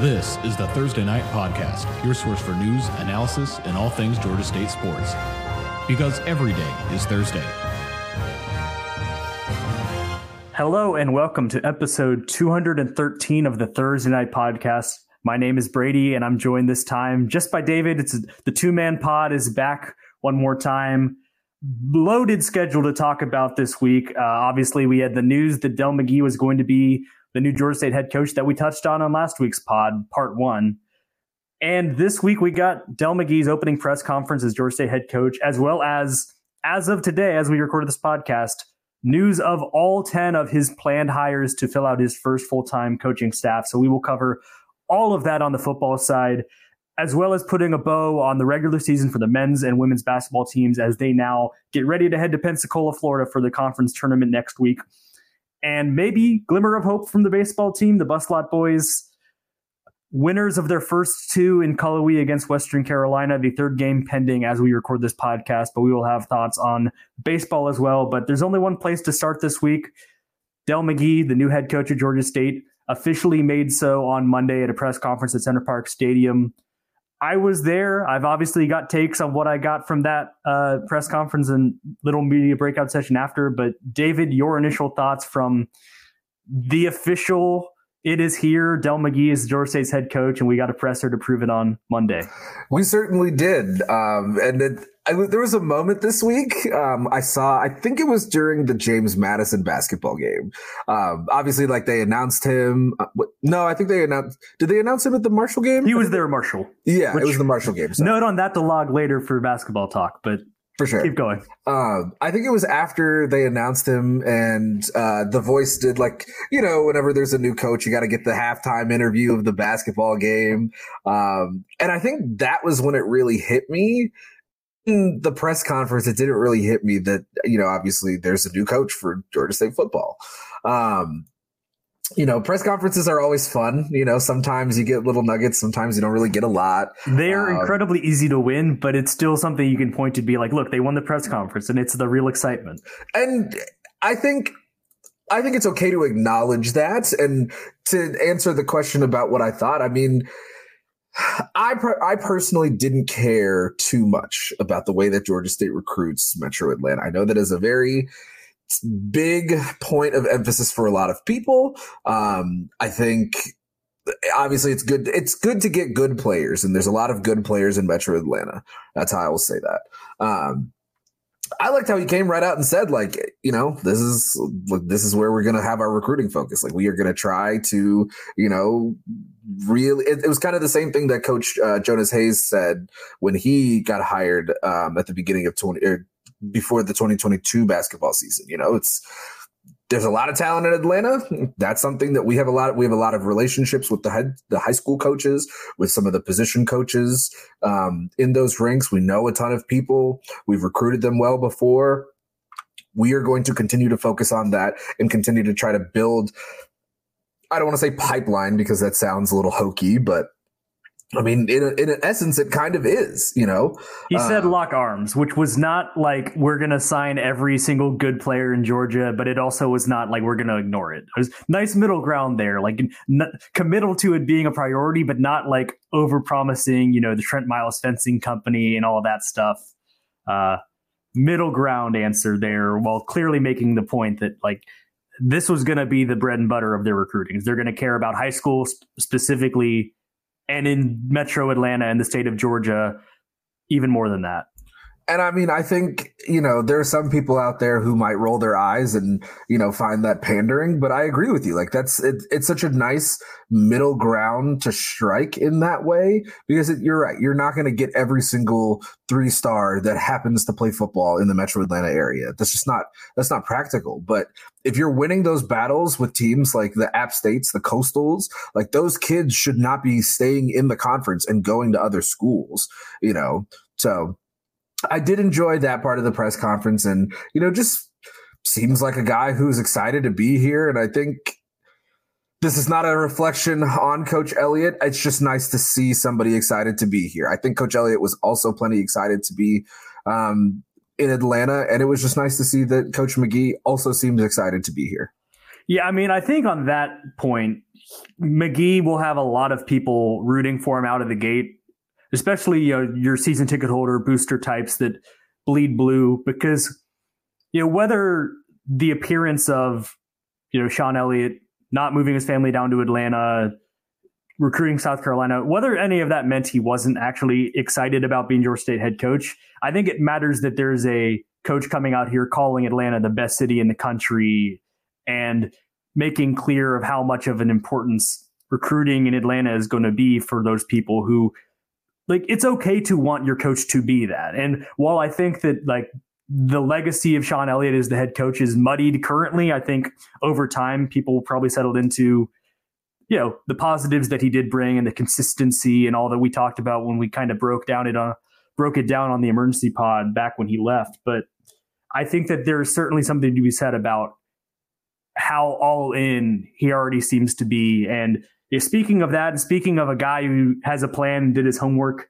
This is the Thursday Night Podcast, your source for news, analysis, and all things Georgia State sports. Because every day is Thursday. Hello, and welcome to episode 213 of the Thursday Night Podcast. My name is Brady, and I'm joined this time just by David. It's the two man pod is back one more time. Loaded schedule to talk about this week. Uh, obviously, we had the news that Dell McGee was going to be the new Georgia State head coach that we touched on on last week's pod, part one. And this week we got Dell McGee's opening press conference as Georgia State head coach, as well as, as of today, as we recorded this podcast, news of all 10 of his planned hires to fill out his first full time coaching staff. So we will cover all of that on the football side, as well as putting a bow on the regular season for the men's and women's basketball teams as they now get ready to head to Pensacola, Florida for the conference tournament next week and maybe glimmer of hope from the baseball team, the Buslot boys, winners of their first two in Cullowhee against Western Carolina. The third game pending as we record this podcast, but we will have thoughts on baseball as well. But there's only one place to start this week. Dell McGee, the new head coach of Georgia State, officially made so on Monday at a press conference at Center Parc Stadium. I was there. I've obviously got takes on what I got from that uh, press conference and little media breakout session after. But David, your initial thoughts from the official it is here. Dell McGee is Georgia State's head coach, and we got a presser to prove it on Monday. We certainly did. Um, and it, I, there was a moment this week um, I saw, I think it was during the James Madison basketball game. Um, obviously, like they announced him. Uh, what, no, I think they announced, did they announce him at the Marshall game? He was there, Marshall. Yeah, it was the Marshall game. So. Note on that to log later for basketball talk, but for sure. Keep going. Um, I think it was after they announced him, and uh, the voice did like you know whenever there's a new coach, you got to get the halftime interview of the basketball game, um, and I think that was when it really hit me. In the press conference, it didn't really hit me that you know obviously there's a new coach for Georgia State football. Um, you know, press conferences are always fun. You know, sometimes you get little nuggets, sometimes you don't really get a lot. They're um, incredibly easy to win, but it's still something you can point to be like, look, they won the press conference and it's the real excitement. And I think I think it's okay to acknowledge that and to answer the question about what I thought. I mean, I per- I personally didn't care too much about the way that Georgia State recruits Metro Atlanta. I know that is a very big point of emphasis for a lot of people. Um, I think obviously it's good. It's good to get good players, and there's a lot of good players in Metro Atlanta. That's how I will say that. Um, I liked how he came right out and said, like, you know, this is this is where we're going to have our recruiting focus. Like, we are going to try to, you know, really. It, it, was kind of the same thing that Coach uh, Jonas Hayes said when he got hired um, at the beginning of twenty er, before the 2022 basketball season. You know, it's there's a lot of talent in Atlanta. That's something that we have a lot. We have a lot of relationships with the head, the high school coaches, with some of the position coaches um, in those ranks. We know a ton of people. We've recruited them well before. We are going to continue to focus on that and continue to try to build. I don't want to say pipeline because that sounds a little hokey, but I mean, in, in essence, it kind of is, you know. He uh, said lock arms, which was not like we're going to sign every single good player in Georgia, but it also was not like we're going to ignore it. It was nice middle ground there, like n- committal to it being a priority, but not like over promising, you know, the Trent Miles fencing company and all of that stuff. Uh, middle ground answer there, while clearly making the point that like this was going to be the bread and butter of their recruiting. They're going to care about high school sp- specifically and in metro Atlanta and the state of Georgia, even more than that. And I mean, I think, you know, there are some people out there who might roll their eyes and, you know, find that pandering, but I agree with you. Like that's, it, it's such a nice middle ground to strike in that way because it, you're right. You're not going to get every single three star that happens to play football in the metro Atlanta area. That's just not, that's not practical. But if you're winning those battles with teams like the App States, the Coastals, like those kids should not be staying in the conference and going to other schools, you know? So I did enjoy that part of the press conference and, you know, just seems like a guy who's excited to be here. And I think this is not a reflection on Coach Elliott. It's just nice to see somebody excited to be here. I think Coach Elliott was also plenty excited to be um, in Atlanta. And it was just nice to see that Coach McGee also seems excited to be here. Yeah, I mean, I think on that point, McGee will have a lot of people rooting for him out of the gate, especially your season ticket holder booster types that bleed blue because you know whether the appearance of you know Shawn Elliott not moving his family down to Atlanta, recruiting South Carolina, whether any of that meant he wasn't actually excited about being Georgia State head coach, I think it matters that there's a coach coming out here calling Atlanta the best city in the country and making clear of how much of an importance recruiting in Atlanta is going to be for those people who like it's okay to want your coach to be that. And while I think that like the legacy of Shawn Elliott as the head coach is muddied currently, I think over time people probably settled into you know the positives that he did bring and the consistency and all that we talked about when we kind of broke down it on broke it down on the emergency pod back when he left. But I think that there's certainly something to be said about how all in he already seems to be. And speaking of that, and speaking of a guy who has a plan did his homework,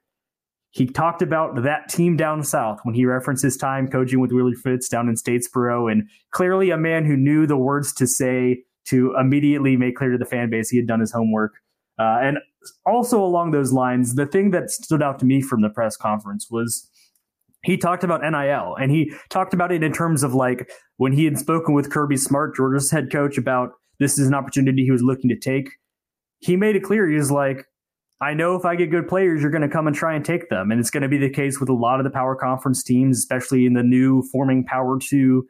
he talked about that team down south when he referenced his time coaching with Willie Fritz down in Statesboro, and clearly a man who knew the words to say to immediately make clear to the fan base he had done his homework. Uh, and also along those lines, the thing that stood out to me from the press conference was he talked about NIL and he talked about it in terms of like when he had spoken with Kirby Smart, Georgia's head coach, about this is an opportunity he was looking to take. He made it clear he was like, I know if I get good players, you're going to come and try and take them. And it's going to be the case with a lot of the power conference teams, especially in the new forming power two,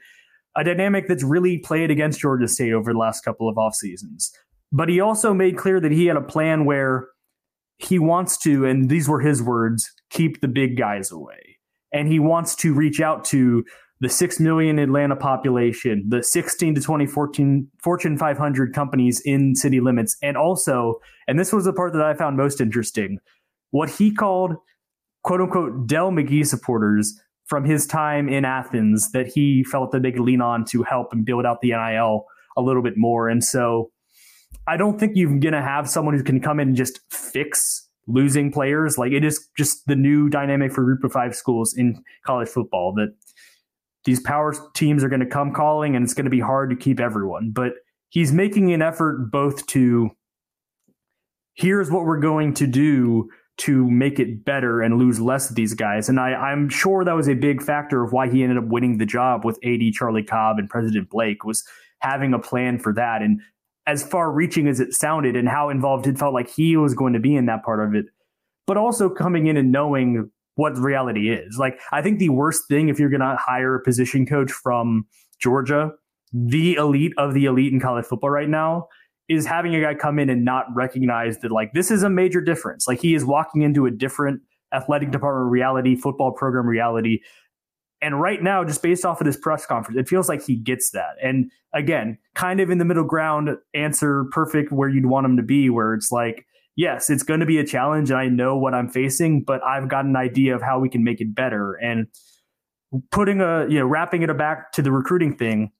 a dynamic that's really played against Georgia State over the last couple of off seasons. But he also made clear that he had a plan where he wants to, and these were his words, keep the big guys away and he wants to reach out to the 6 million Atlanta population, the 16 to 2014 Fortune 500 companies in city limits, and also, and this was the part that I found most interesting, what he called quote unquote Dell McGee supporters from his time in Athens that he felt that they could lean on to help and build out the NIL a little bit more. And so I don't think you're going to have someone who can come in and just fix losing players. Like it is just the new dynamic for group of five schools in college football that these power teams are going to come calling and it's going to be hard to keep everyone. But he's making an effort both to here's what we're going to do to make it better and lose less of these guys. And I, I'm sure that was a big factor of why he ended up winning the job with AD Charlie Cobb and President Blake was having a plan for that. And as far reaching as it sounded and how involved it felt like he was going to be in that part of it, but also coming in and knowing what reality is. Like, I think the worst thing if you're going to hire a position coach from Georgia, the elite of the elite in college football right now, is having a guy come in and not recognize that, like, this is a major difference. Like, he is walking into a different athletic department reality, football program reality and right now, just based off of this press conference, it feels like he gets that. And again, kind of in the middle ground, answer perfect where you'd want him to be, where it's like, yes, it's going to be a challenge and I know what I'm facing, but I've got an idea of how we can make it better. And putting a, you know, wrapping it back to the recruiting thing,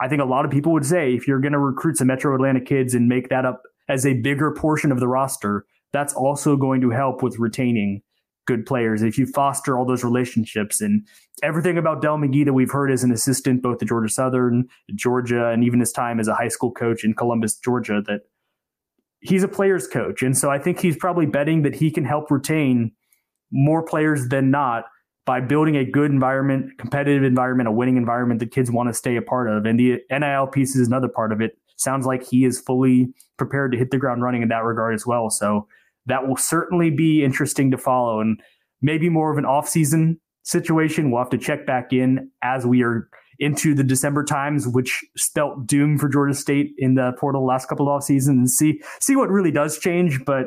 I think a lot of people would say if you're going to recruit some Metro Atlanta kids and make that up as a bigger portion of the roster, that's also going to help with retaining good players, if you foster all those relationships and everything about Dell McGee that we've heard as an assistant, both at Georgia Southern, Georgia, and even his time as a high school coach in Columbus, Georgia, that he's a player's coach. And so I think he's probably betting that he can help retain more players than not by building a good environment, competitive environment, a winning environment that kids want to stay a part of. And the NIL piece is another part of it. Sounds like he is fully prepared to hit the ground running in that regard as well. So that will certainly be interesting to follow and maybe more of an off-season situation. We'll have to check back in as we are into the December times, which spelt doom for Georgia State in the portal last couple of off seasons and see see what really does change. But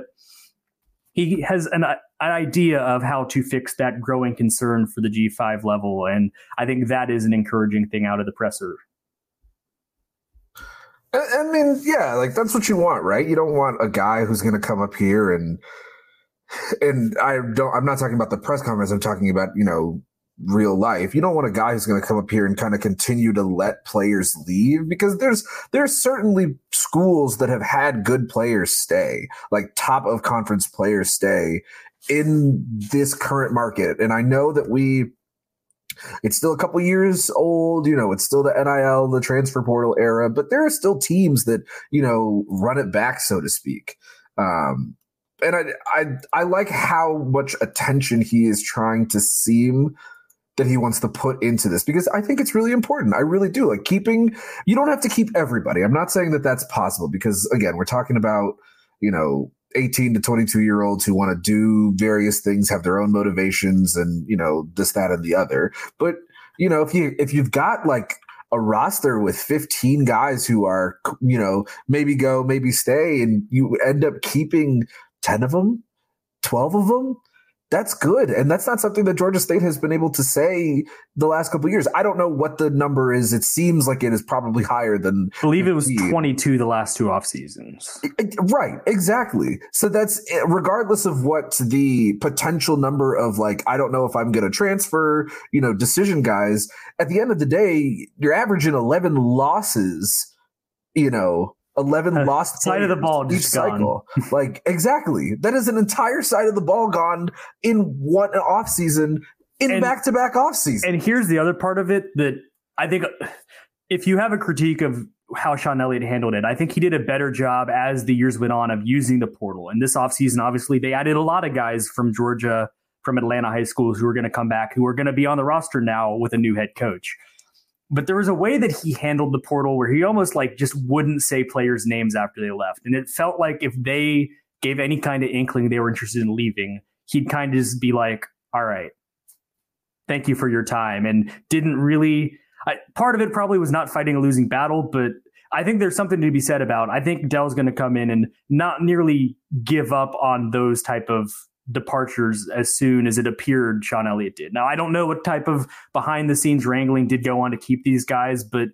he has an, an idea of how to fix that growing concern for the G5 level. And I think that is an encouraging thing out of the presser. I mean, yeah, like that's what you want, right? You don't want a guy who's going to come up here and and I don't. I'm not talking about the press conference. I'm talking about you know real life. You don't want a guy who's going to come up here and kind of continue to let players leave because there's there's certainly schools that have had good players stay, like top of conference players stay in this current market. And I know that we it's still a couple years old. You know, it's still the NIL, the transfer portal era, but there are still teams that you know run it back, so to speak. Um, and I, I, I like how much attention he is trying to seem that he wants to put into this because I think it's really important. I really do. Like keeping, you don't have to keep everybody. I'm not saying that that's possible because again, we're talking about, you know, 18 to 22 year olds who want to do various things, have their own motivations and, you know, this, that, and the other. But, you know, if you, if you've got like a roster with 15 guys who are, you know, maybe go, maybe stay, and you end up keeping 10 of them, 12 of them, that's good. And that's not something that Georgia State has been able to say the last couple years. I don't know what the number is. It seems like it is probably higher than I believe it was 22 the last two off seasons. Right, exactly. So that's eh, regardless of what the potential number of like I don't know if I'm going to transfer, you know, decision guys, at the end of the day, you're averaging 11 losses, you know, 11 uh, lost side of the ball each cycle. like exactly. That is an entire side of the ball gone in one off season in back to back off season. And here's the other part of it that I think if you have a critique of how Shawn Elliott handled it, I think he did a better job as the years went on of using the portal. And this offseason, obviously, they added a lot of guys from Georgia, from Atlanta high schools who are going to come back, who are going to be on the roster now with a new head coach but there was a way that he handled the portal where he almost like just wouldn't say players' names after they left. And it felt like if they gave any kind of inkling they were interested in leaving, he'd kind of just be like, all right, thank you for your time. And didn't really, I, part of it probably was not fighting a losing battle, but I think there's something to be said about. I think Dell's going to come in and not nearly give up on those type of departures as soon as it appeared Shawn Elliott did. Now, I don't know what type of behind the scenes wrangling did go on to keep these guys, but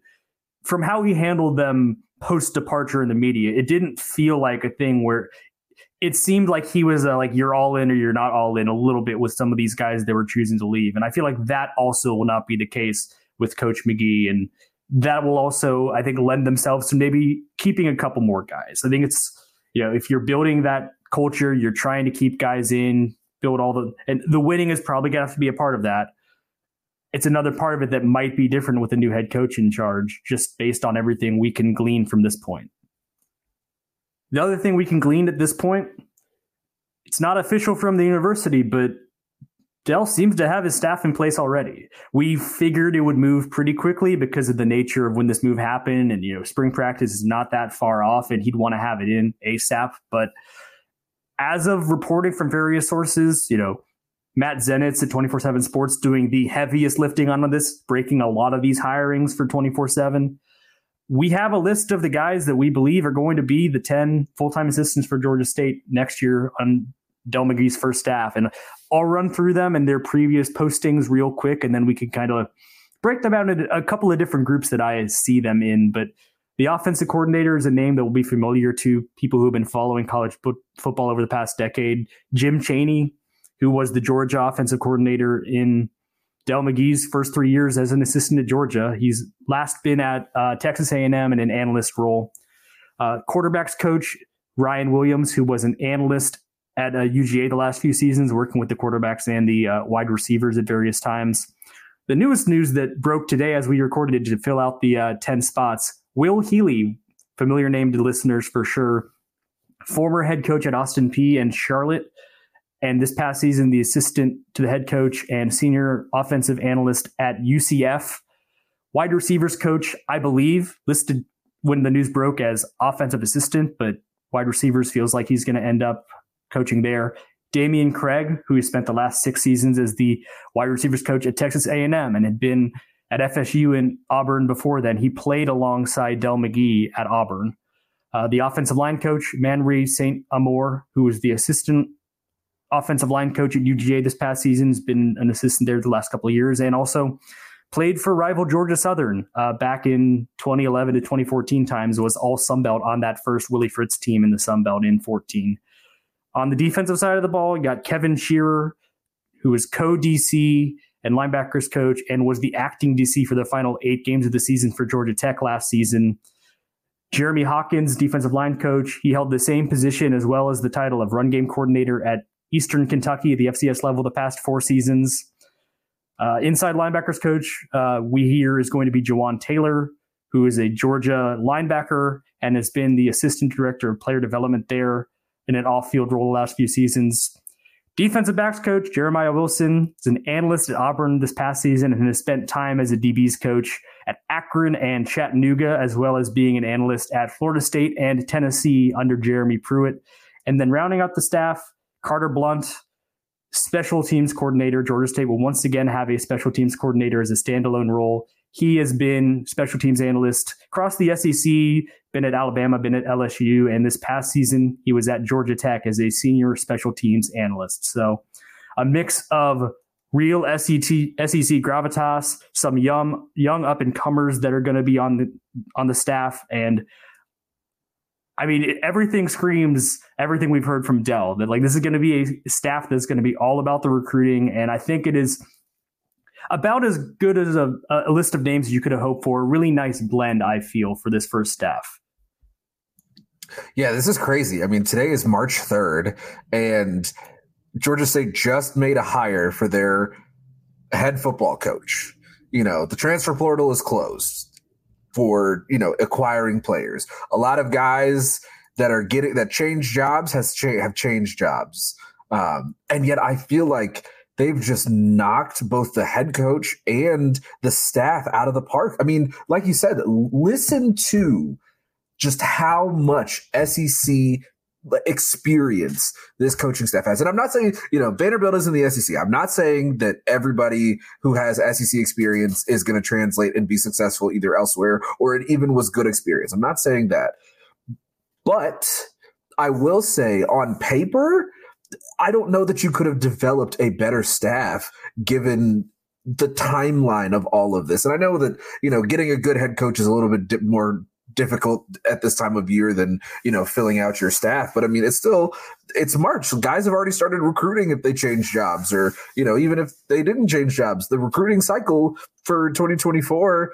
from how he handled them post departure in the media, it didn't feel like a thing where it seemed like he was uh, like you're all in or you're not all in a little bit with some of these guys that were choosing to leave. And I feel like that also will not be the case with Coach McGee. And that will also, I think, lend themselves to maybe keeping a couple more guys. I think it's, you know, if you're building that culture. You're trying to keep guys in, build all the, and the winning is probably going to have to be a part of that. It's another part of it that might be different with a new head coach in charge, just based on everything we can glean from this point. The other thing we can glean at this point, it's not official from the university, but Dell seems to have his staff in place already. We figured it would move pretty quickly because of the nature of when this move happened, and you know, spring practice is not that far off, and he'd want to have it in ASAP. But as of reporting from various sources, you know, Matt Zenitz at 24 7 Sports doing the heaviest lifting on this, breaking a lot of these hirings for 24 7. We have a list of the guys that we believe are going to be the 10 full time assistants for Georgia State next year on Dell McGee's first staff. And I'll run through them and their previous postings real quick, and then we can kind of break them out into a couple of different groups that I see them in. But the offensive coordinator is a name that will be familiar to people who have been following college football over the past decade. Jim Chaney, who was the Georgia offensive coordinator in Dell McGee's first three years as an assistant at Georgia. He's last been at uh, Texas A&M in an analyst role. Uh, quarterbacks coach Ryan Williams, who was an analyst at uh, UGA the last few seasons, working with the quarterbacks and the uh, wide receivers at various times. The newest news that broke today as we recorded it to fill out the uh, 10 spots Will Healy, familiar name to listeners for sure, former head coach at Austin Peay and Charlotte, and this past season, the assistant to the head coach and senior offensive analyst at UCF. Wide receivers coach, I believe, listed when the news broke as offensive assistant, but wide receivers feels like he's going to end up coaching there. Dameyune Craig, who has spent the last six seasons as the wide receivers coach at Texas A&M and had been at FSU and Auburn before then. He played alongside Dell McGee at Auburn. Uh, the offensive line coach, Manry St. Amour, who was the assistant offensive line coach at UGA this past season, has been an assistant there the last couple of years and also played for rival Georgia Southern uh, back in 2011 to 2014 times, was all Sunbelt on that first Willie Fritz team in the Sunbelt in 14. On the defensive side of the ball, you got Kevin Sherrer, who was co DC and linebackers coach and was the acting DC for the final eight games of the season for Georgia Tech last season. Jeremy Hawkins, defensive line coach, he held the same position as well as the title of run game coordinator at Eastern Kentucky at the FCS level the past four seasons. Uh, inside linebackers coach, uh, we hear is going to be Juwan Taylor, who is a Georgia linebacker and has been the assistant director of player development there in an off field role the last few seasons. Defensive backs coach Jeremiah Wilson is an analyst at Auburn this past season and has spent time as a DB's coach at Akron and Chattanooga, as well as being an analyst at Florida State and Tennessee under Jeremy Pruitt. And then rounding out the staff, Carter Blunt, special teams coordinator. Georgia State will once again have a special teams coordinator as a standalone role. He has been special teams analyst across the SEC, been at Alabama, been at LSU, and this past season he was at Georgia Tech as a senior special teams analyst. So a mix of real SEC, SEC gravitas, some young young up and comers that are going to be on the on the staff, and I mean everything screams everything we've heard from Dell that like this is going to be a staff that's going to be all about the recruiting, and I think it is about as good as a, a list of names you could have hoped for. Really nice blend, I feel, for this first staff. Yeah, this is crazy. I mean, today is March 3rd, and Georgia State just made a hire for their head football coach. You know, the transfer portal is closed for, you know, acquiring players. A lot of guys that are getting that change jobs has cha- have changed jobs. Um, and yet I feel like they've just knocked both the head coach and the staff out of the park. I mean, like you said, listen to just how much SEC experience this coaching staff has. And I'm not saying, you know, Vanderbilt is in the SEC. I'm not saying that everybody who has SEC experience is going to translate and be successful either elsewhere or it even was good experience. I'm not saying that. But I will say on paper, I don't know that you could have developed a better staff given the timeline of all of this. And I know that, you know, getting a good head coach is a little bit di- more difficult at this time of year than, you know, filling out your staff. But I mean, it's still, it's March. Guys have already started recruiting if they change jobs or, you know, even if they didn't change jobs. The recruiting cycle for 2024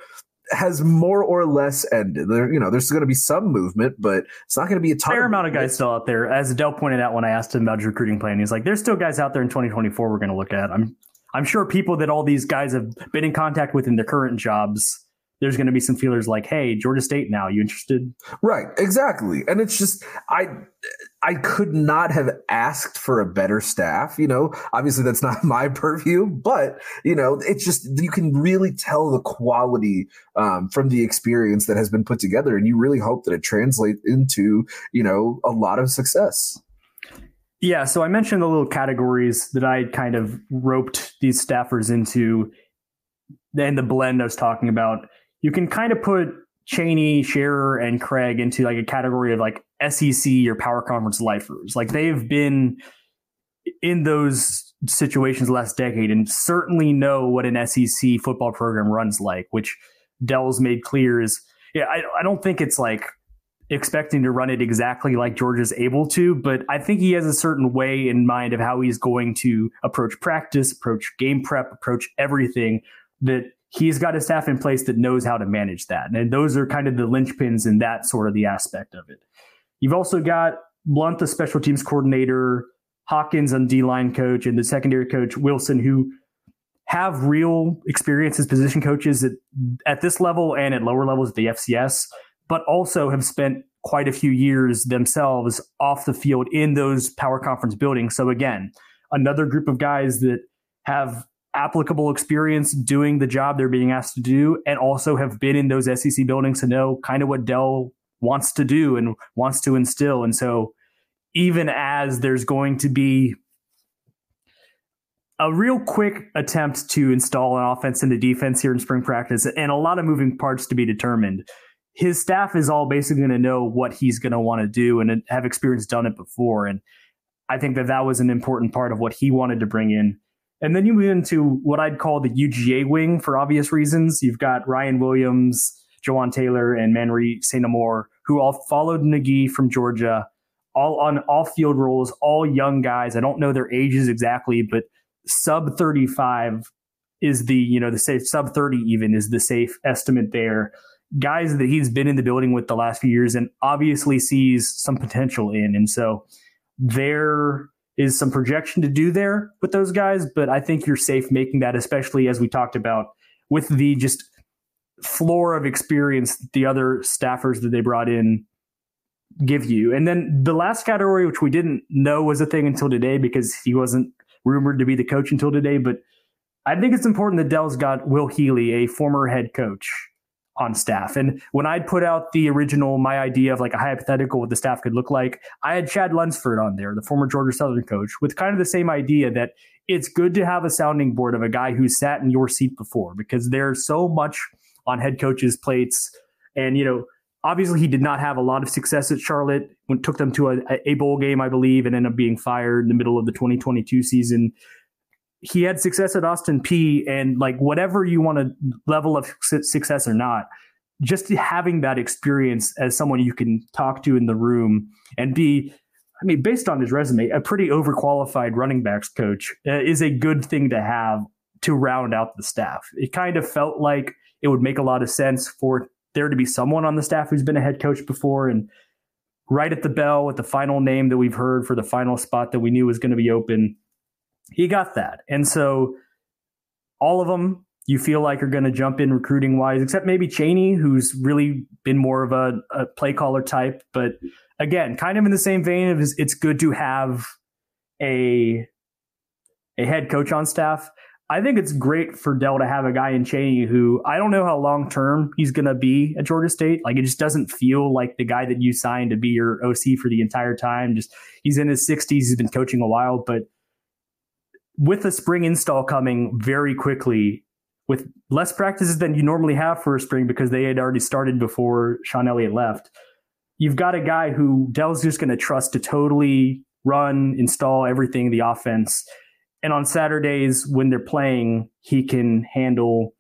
has more or less ended. There, you know, there's going to be some movement, but it's not going to be a ton. Fair amount of guys still out there. As Adele pointed out when I asked him about his recruiting plan, he's like, "There's still guys out there in 2024 we're going to look at." I'm, I'm sure people that all these guys have been in contact with in their current jobs there's going to be some feelers like, "Hey, Georgia State, now you interested?" Right, exactly. And it's just I I could not have asked for a better staff. You know, obviously that's not my purview, but you know, it's just you can really tell the quality um, from the experience that has been put together, and you really hope that it translates into you know a lot of success. Yeah, so I mentioned the little categories that I kind of roped these staffers into, and the blend I was talking about you can kind of put Chaney, Sherrer, and Craig into like a category of like SEC or power conference lifers. Like they've been in those situations last decade and certainly know what an SEC football program runs like, which Dell's made clear is yeah, I, I don't think it's like expecting to run it exactly like Georgia's able to, but I think he has a certain way in mind of how he's going to approach practice, approach game prep, approach everything that he's got a staff in place that knows how to manage that. And those are kind of the linchpins in that sort of the aspect of it. You've also got Blunt, the special teams coordinator, Hawkins on D line coach, and the secondary coach, Wilson, who have real experience as position coaches at, at this level and at lower levels at the FCS, but also have spent quite a few years themselves off the field in those power conference buildings. So again, another group of guys that have applicable experience doing the job they're being asked to do and also have been in those SEC buildings to know kind of what Dell wants to do and wants to instill. And so even as there's going to be a real quick attempt to install an offense into defense here in spring practice and a lot of moving parts to be determined. His staff is all basically going to know what he's going to want to do and have experience done it before. And I think that that was an important part of what he wanted to bring in. And then you move into what I'd call the UGA wing for obvious reasons. You've got Ryan Williams, Juwan Taylor, and Manry St. Amour, who all followed McGee from Georgia, all on off field roles, all young guys. I don't know their ages exactly, but sub 35 is the, you know, the safe sub 30 even is the safe estimate there. Guys that he's been in the building with the last few years and obviously sees some potential in. And so they're is some projection to do there with those guys, but I think you're safe making that, especially as we talked about with the just floor of experience the other staffers that they brought in give you. And then the last category, which we didn't know was a thing until today because he wasn't rumored to be the coach until today, but I think it's important that Dell's got Will Healy, a former head coach, on staff. And when I'd put out the original, my idea of like a hypothetical what the staff could look like, I had Chad Lunsford on there, the former Georgia Southern coach, with kind of the same idea that it's good to have a sounding board of a guy who's sat in your seat before because there's so much on head coaches' plates. And, you know, obviously he did not have a lot of success at Charlotte when took them to a, a bowl game, I believe, and ended up being fired in the middle of the 2022 season he had success at Austin Peay and like whatever you want to level of success or not, just having that experience as someone you can talk to in the room and be, I mean, based on his resume, a pretty overqualified running backs coach uh, is a good thing to have to round out the staff. It kind of felt like it would make a lot of sense for there to be someone on the staff who's been a head coach before and right at the bell with the final name that we've heard for the final spot that we knew was going to be open he got that. And so all of them you feel like are going to jump in recruiting wise, except maybe Chaney, who's really been more of a, a play caller type. But again, kind of in the same vein of it's good to have a a head coach on staff. I think it's great for Dell to have a guy in Chaney who I don't know how long term he's going to be at Georgia State. Like it just doesn't feel like the guy that you signed to be your OC for the entire time. Just he's in his 60s, he's been coaching a while, but with the spring install coming very quickly, with less practices than you normally have for a spring because they had already started before Shawn Elliott left, you've got a guy who Dell's just going to trust to totally run, install everything, the offense. And on Saturdays when they're playing, he can handle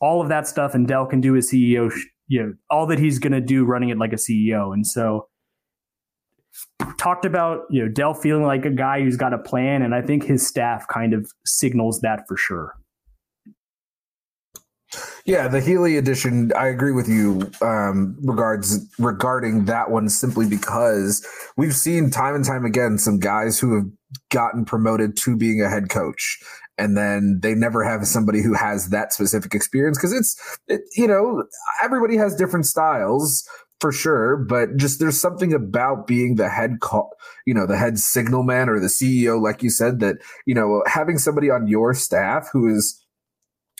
all of that stuff, and Dell can do his CEO, you know, all that he's going to do running it like a CEO. And so talked about you know Dell feeling like a guy who's got a plan, and I think his staff kind of signals that for sure. Yeah, the Healy edition, I agree with you um, regards regarding that one simply because we've seen time and time again some guys who have gotten promoted to being a head coach and then they never have somebody who has that specific experience because it's it, you know everybody has different styles for sure, but just there's something about being the head call, you know, the head signal man or the CEO, like you said, that, you know, having somebody on your staff who is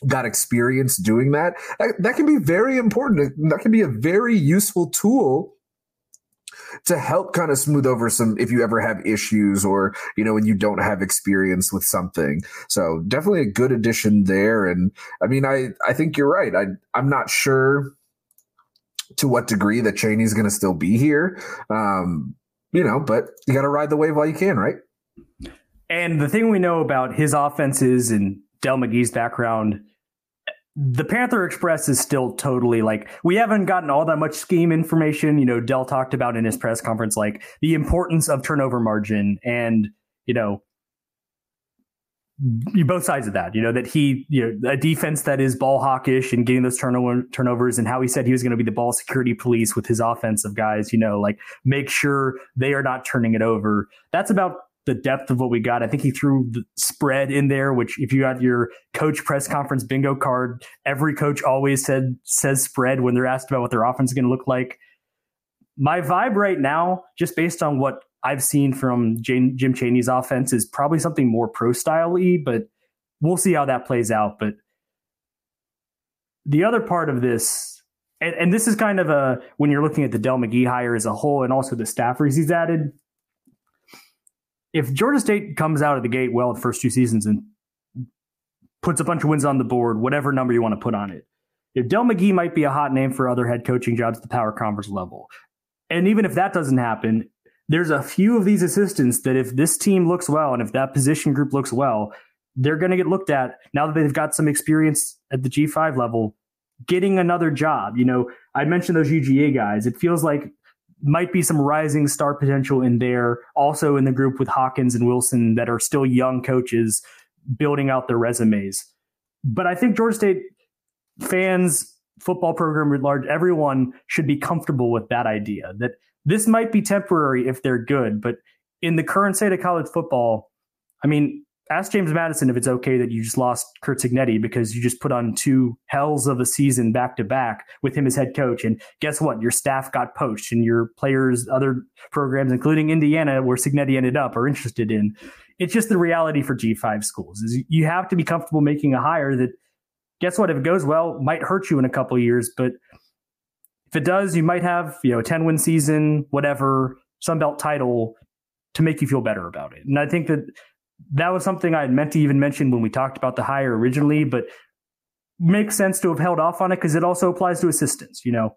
got experience doing that, that, that can be very important. That can be a very useful tool to help kind of smooth over some if you ever have issues or you know when you don't have experience with something so definitely a good addition there and i mean i i think you're right i i'm not sure to what degree that Chaney's going to still be here. Um, you know, but you got to ride the wave while you can, right? And the thing we know about his offenses and Dell McGee's background, the Panther Express is still totally like we haven't gotten all that much scheme information. You know, Dell talked about in his press conference like the importance of turnover margin and you know both sides of that, you know, that he, you know, a defense that is ball hawkish and getting those turnover, turnovers and how he said he was going to be the ball security police with his offensive guys, you know, like make sure they are not turning it over. That's about the depth of what we got. I think he threw the spread in there, which if you got your coach press conference bingo card, every coach always said, says spread when they're asked about what their offense is going to look like. My vibe right now, just based on what I've seen from Jim Chaney's offense is probably something more pro style but we'll see how that plays out. But the other part of this, and, and, this is kind of a when you're looking at the Dell McGee hire as a whole and also the staffers he's added. If Georgia State comes out of the gate well the first two seasons and puts a bunch of wins on the board, whatever number you want to put on it, if Dell McGee might be a hot name for other head coaching jobs at the power conference level. And even if that doesn't happen, there's a few of these assistants that if this team looks well and if that position group looks well, they're going to get looked at now that they've got some experience at the G5 level, getting another job. You know, I mentioned those UGA guys. It feels like might be some rising star potential in there, also in the group with Hawkins and Wilson that are still young coaches building out their resumes. But I think Georgia State fans, football program at large, everyone should be comfortable with that idea that this might be temporary if they're good, but in the current state of college football, I mean, ask James Madison if it's okay that you just lost Curt Cignetti because you just put on two hells of a season back to back with him as head coach. And guess what? Your staff got poached and your players, other programs, including Indiana, where Cignetti ended up, are interested in. It's just the reality for G5 schools is you have to be comfortable making a hire that guess what? If it goes well, might hurt you in a couple years, but if it does, you might have, you know, a 10 win season, whatever, Sun Belt title to make you feel better about it. And I think that that was something I meant to even mention when we talked about the hire originally, but makes sense to have held off on it because it also applies to assistants. You know,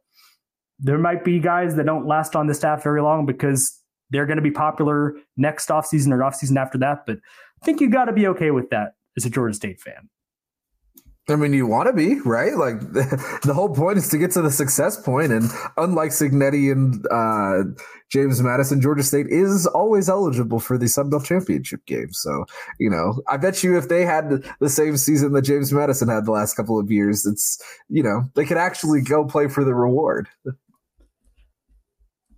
there might be guys that don't last on the staff very long because they're going to be popular next offseason or offseason after that. But I think you got to be okay with that as a Georgia State fan. I mean, you want to be right. Like the, whole point is to get to the success point, and unlike Cignetti and uh, James Madison, Georgia State is always eligible for the Sun Belt championship game. So, you know, I bet you if they had the same season that James Madison had the last couple of years, it's you know they could actually go play for the reward.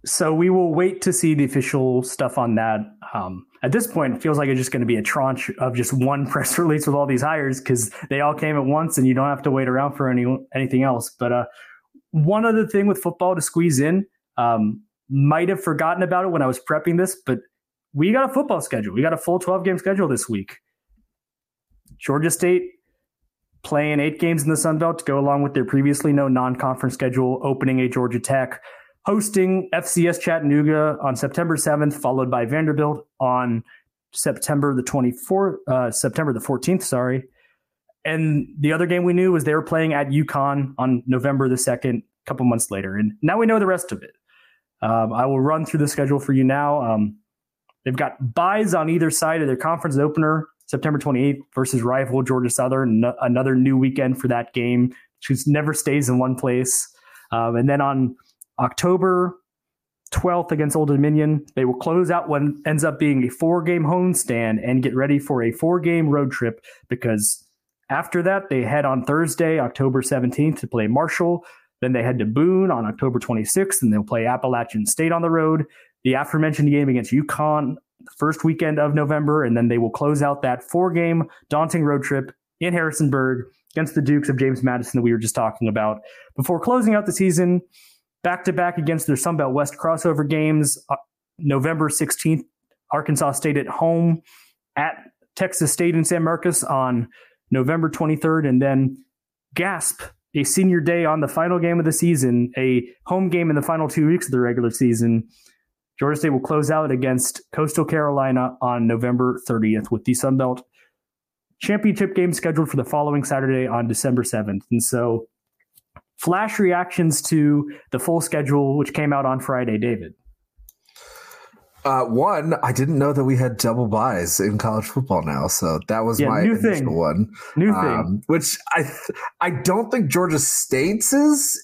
So we will wait to see the official stuff on that. Um, at this point, it feels like it's just going to be a tranche of just one press release with all these hires because they all came at once, and you don't have to wait around for any anything else. But uh, one other thing with football to squeeze in, um, might have forgotten about it when I was prepping this, but we got a football schedule. We got a full 12 game schedule this week. Georgia State playing eight games in the Sun Belt to go along with their previously known non conference schedule, opening a Georgia Tech hosting FCS Chattanooga on September 7th, followed by Vanderbilt on September the 24th, uh, September the 14th, sorry. And the other game we knew was they were playing at UConn on November the 2nd, a couple months later. And now we know the rest of it. Um, I will run through the schedule for you now. Um, they've got byes on either side of their conference opener, September 28th versus rival Georgia Southern, no, another new weekend for that game. She never stays in one place. Um, and then on October 12th against Old Dominion. They will close out what ends up being a four game homestand and get ready for a four game road trip because after that, they head on Thursday, October 17th to play Marshall. Then they head to Boone on October 26th and they'll play Appalachian State on the road. The aforementioned game against UConn the first weekend of November. And then they will close out that four game daunting road trip in Harrisonburg against the Dukes of James Madison that we were just talking about before closing out the season back to back against their Sunbelt West crossover games. Uh, November 16th, Arkansas State at home at Texas State in San Marcos on November 23rd, and then gasp a senior day on the final game of the season, a home game in the final two weeks of the regular season. Georgia State will close out against Coastal Carolina on November 30th with the Sunbelt championship game scheduled for the following Saturday on December 7th. And so flash reactions to the full schedule, which came out on Friday, David? Uh, one, I didn't know that we had double byes in college football now, so that was yeah, my new initial thing. one. New um, thing, which I th- I don't think Georgia State's is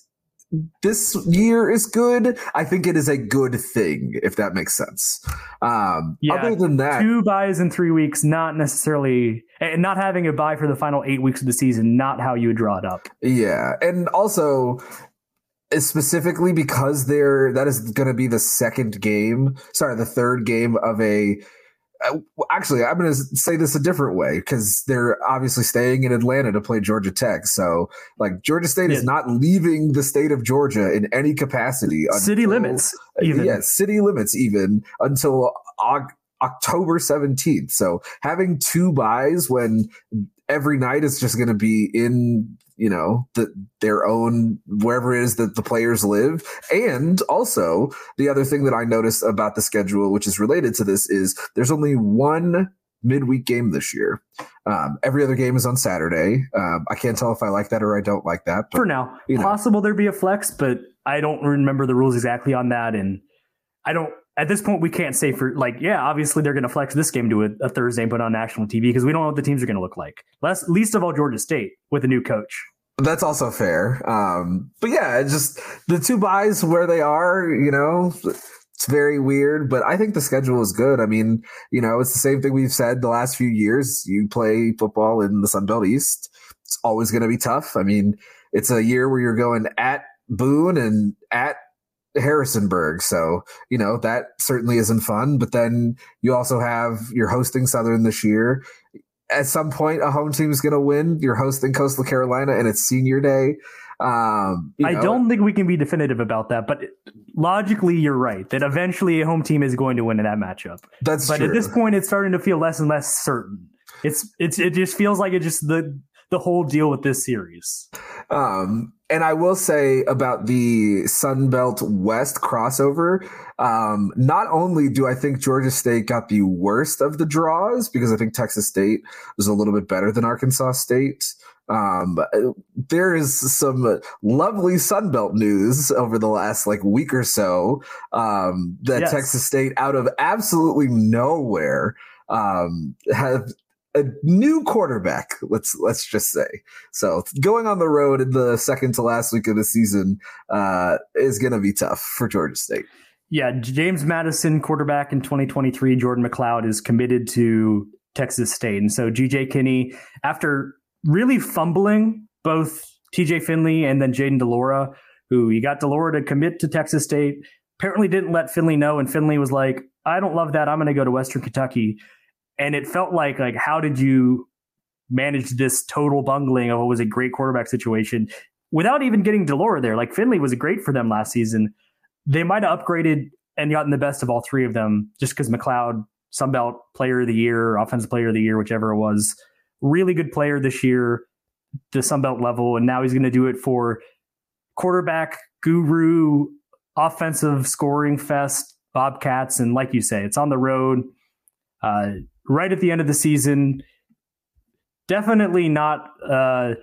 this year is good. I think it is a good thing, if that makes sense. Um, yeah, other than that, two byes in three weeks, not necessarily, and not having a bye for the final eight weeks of the season, not how you would draw it up. Yeah, and also specifically because they're that is going to be the second game, sorry, the third game of a actually, I'm going to say this a different way because they're obviously staying in Atlanta to play Georgia Tech. So, like, Georgia State yeah. is not leaving the state of Georgia in any capacity. City until, limits, uh, even. Yeah, city limits, even until October 17th. So, having two byes when every night is just going to be in you know the, their own wherever it is that the players live. And also the other thing that i noticed about the schedule which is related to this is there's only one midweek game this year. Um, every other game is on saturday. Um, i can't tell if i like that or i don't like that but, for now. you know. possible there be a flex but i don't remember the rules exactly on that. And i don't at this point, we can't say for like, yeah, obviously they're going to flex this game to a, a, Thursday and put on national TV because we don't know what the teams are going to look like. Less, least of all, Georgia State with a new coach. That's also fair. Um, but yeah, just the two byes where they are, you know, it's very weird, but I think the schedule is good. I mean, you know, it's the same thing we've said the last few years. You play football in the Sun Belt East, it's always going to be tough. I mean, it's a year where you're going at Boone and at Harrisonburg. So, you know, that certainly isn't fun. But then you also have you're hosting Southern this year. At some point, a home team is going to win. You're hosting Coastal Carolina and it's senior day. Um, I know, don't think we can be definitive about that, but logically, you're right that eventually a home team is going to win in that matchup. That's but true. at this point, it's starting to feel less and less certain. It's it's it just feels like it just the the whole deal with this series. Um, and I will say about the Sun Belt West crossover, um, not only do I think Georgia State got the worst of the draws because I think Texas State was a little bit better than Arkansas State. Um, there is some lovely Sun Belt news over the last like week or so um, that yes. Texas State, out of absolutely nowhere, um, have a new quarterback. Let's let's just say so. Going on the road in the second to last week of the season uh, is going to be tough for Georgia State. Yeah, James Madison, quarterback in 2023. Jordan McCloud is committed to Texas State, and so GJ Kinne, after really fumbling both TJ Finley and then Jayden de Laura, who he got de Laura to commit to Texas State, apparently didn't let Finley know, and Finley was like, "I don't love that. I'm going to go to Western Kentucky." And it felt like like how did you manage this total bungling of what was a great quarterback situation without even getting de Laura there? Like Finley was great for them last season. They might have upgraded and gotten the best of all three of them just because McCloud, Sunbelt Player of the Year, Offensive Player of the Year, whichever it was, really good player this year, the Sunbelt level, and now he's going to do it for quarterback guru, offensive scoring fest, Bobcats, and like you say, it's on the road. Uh, right at the end of the season. Definitely not, uh,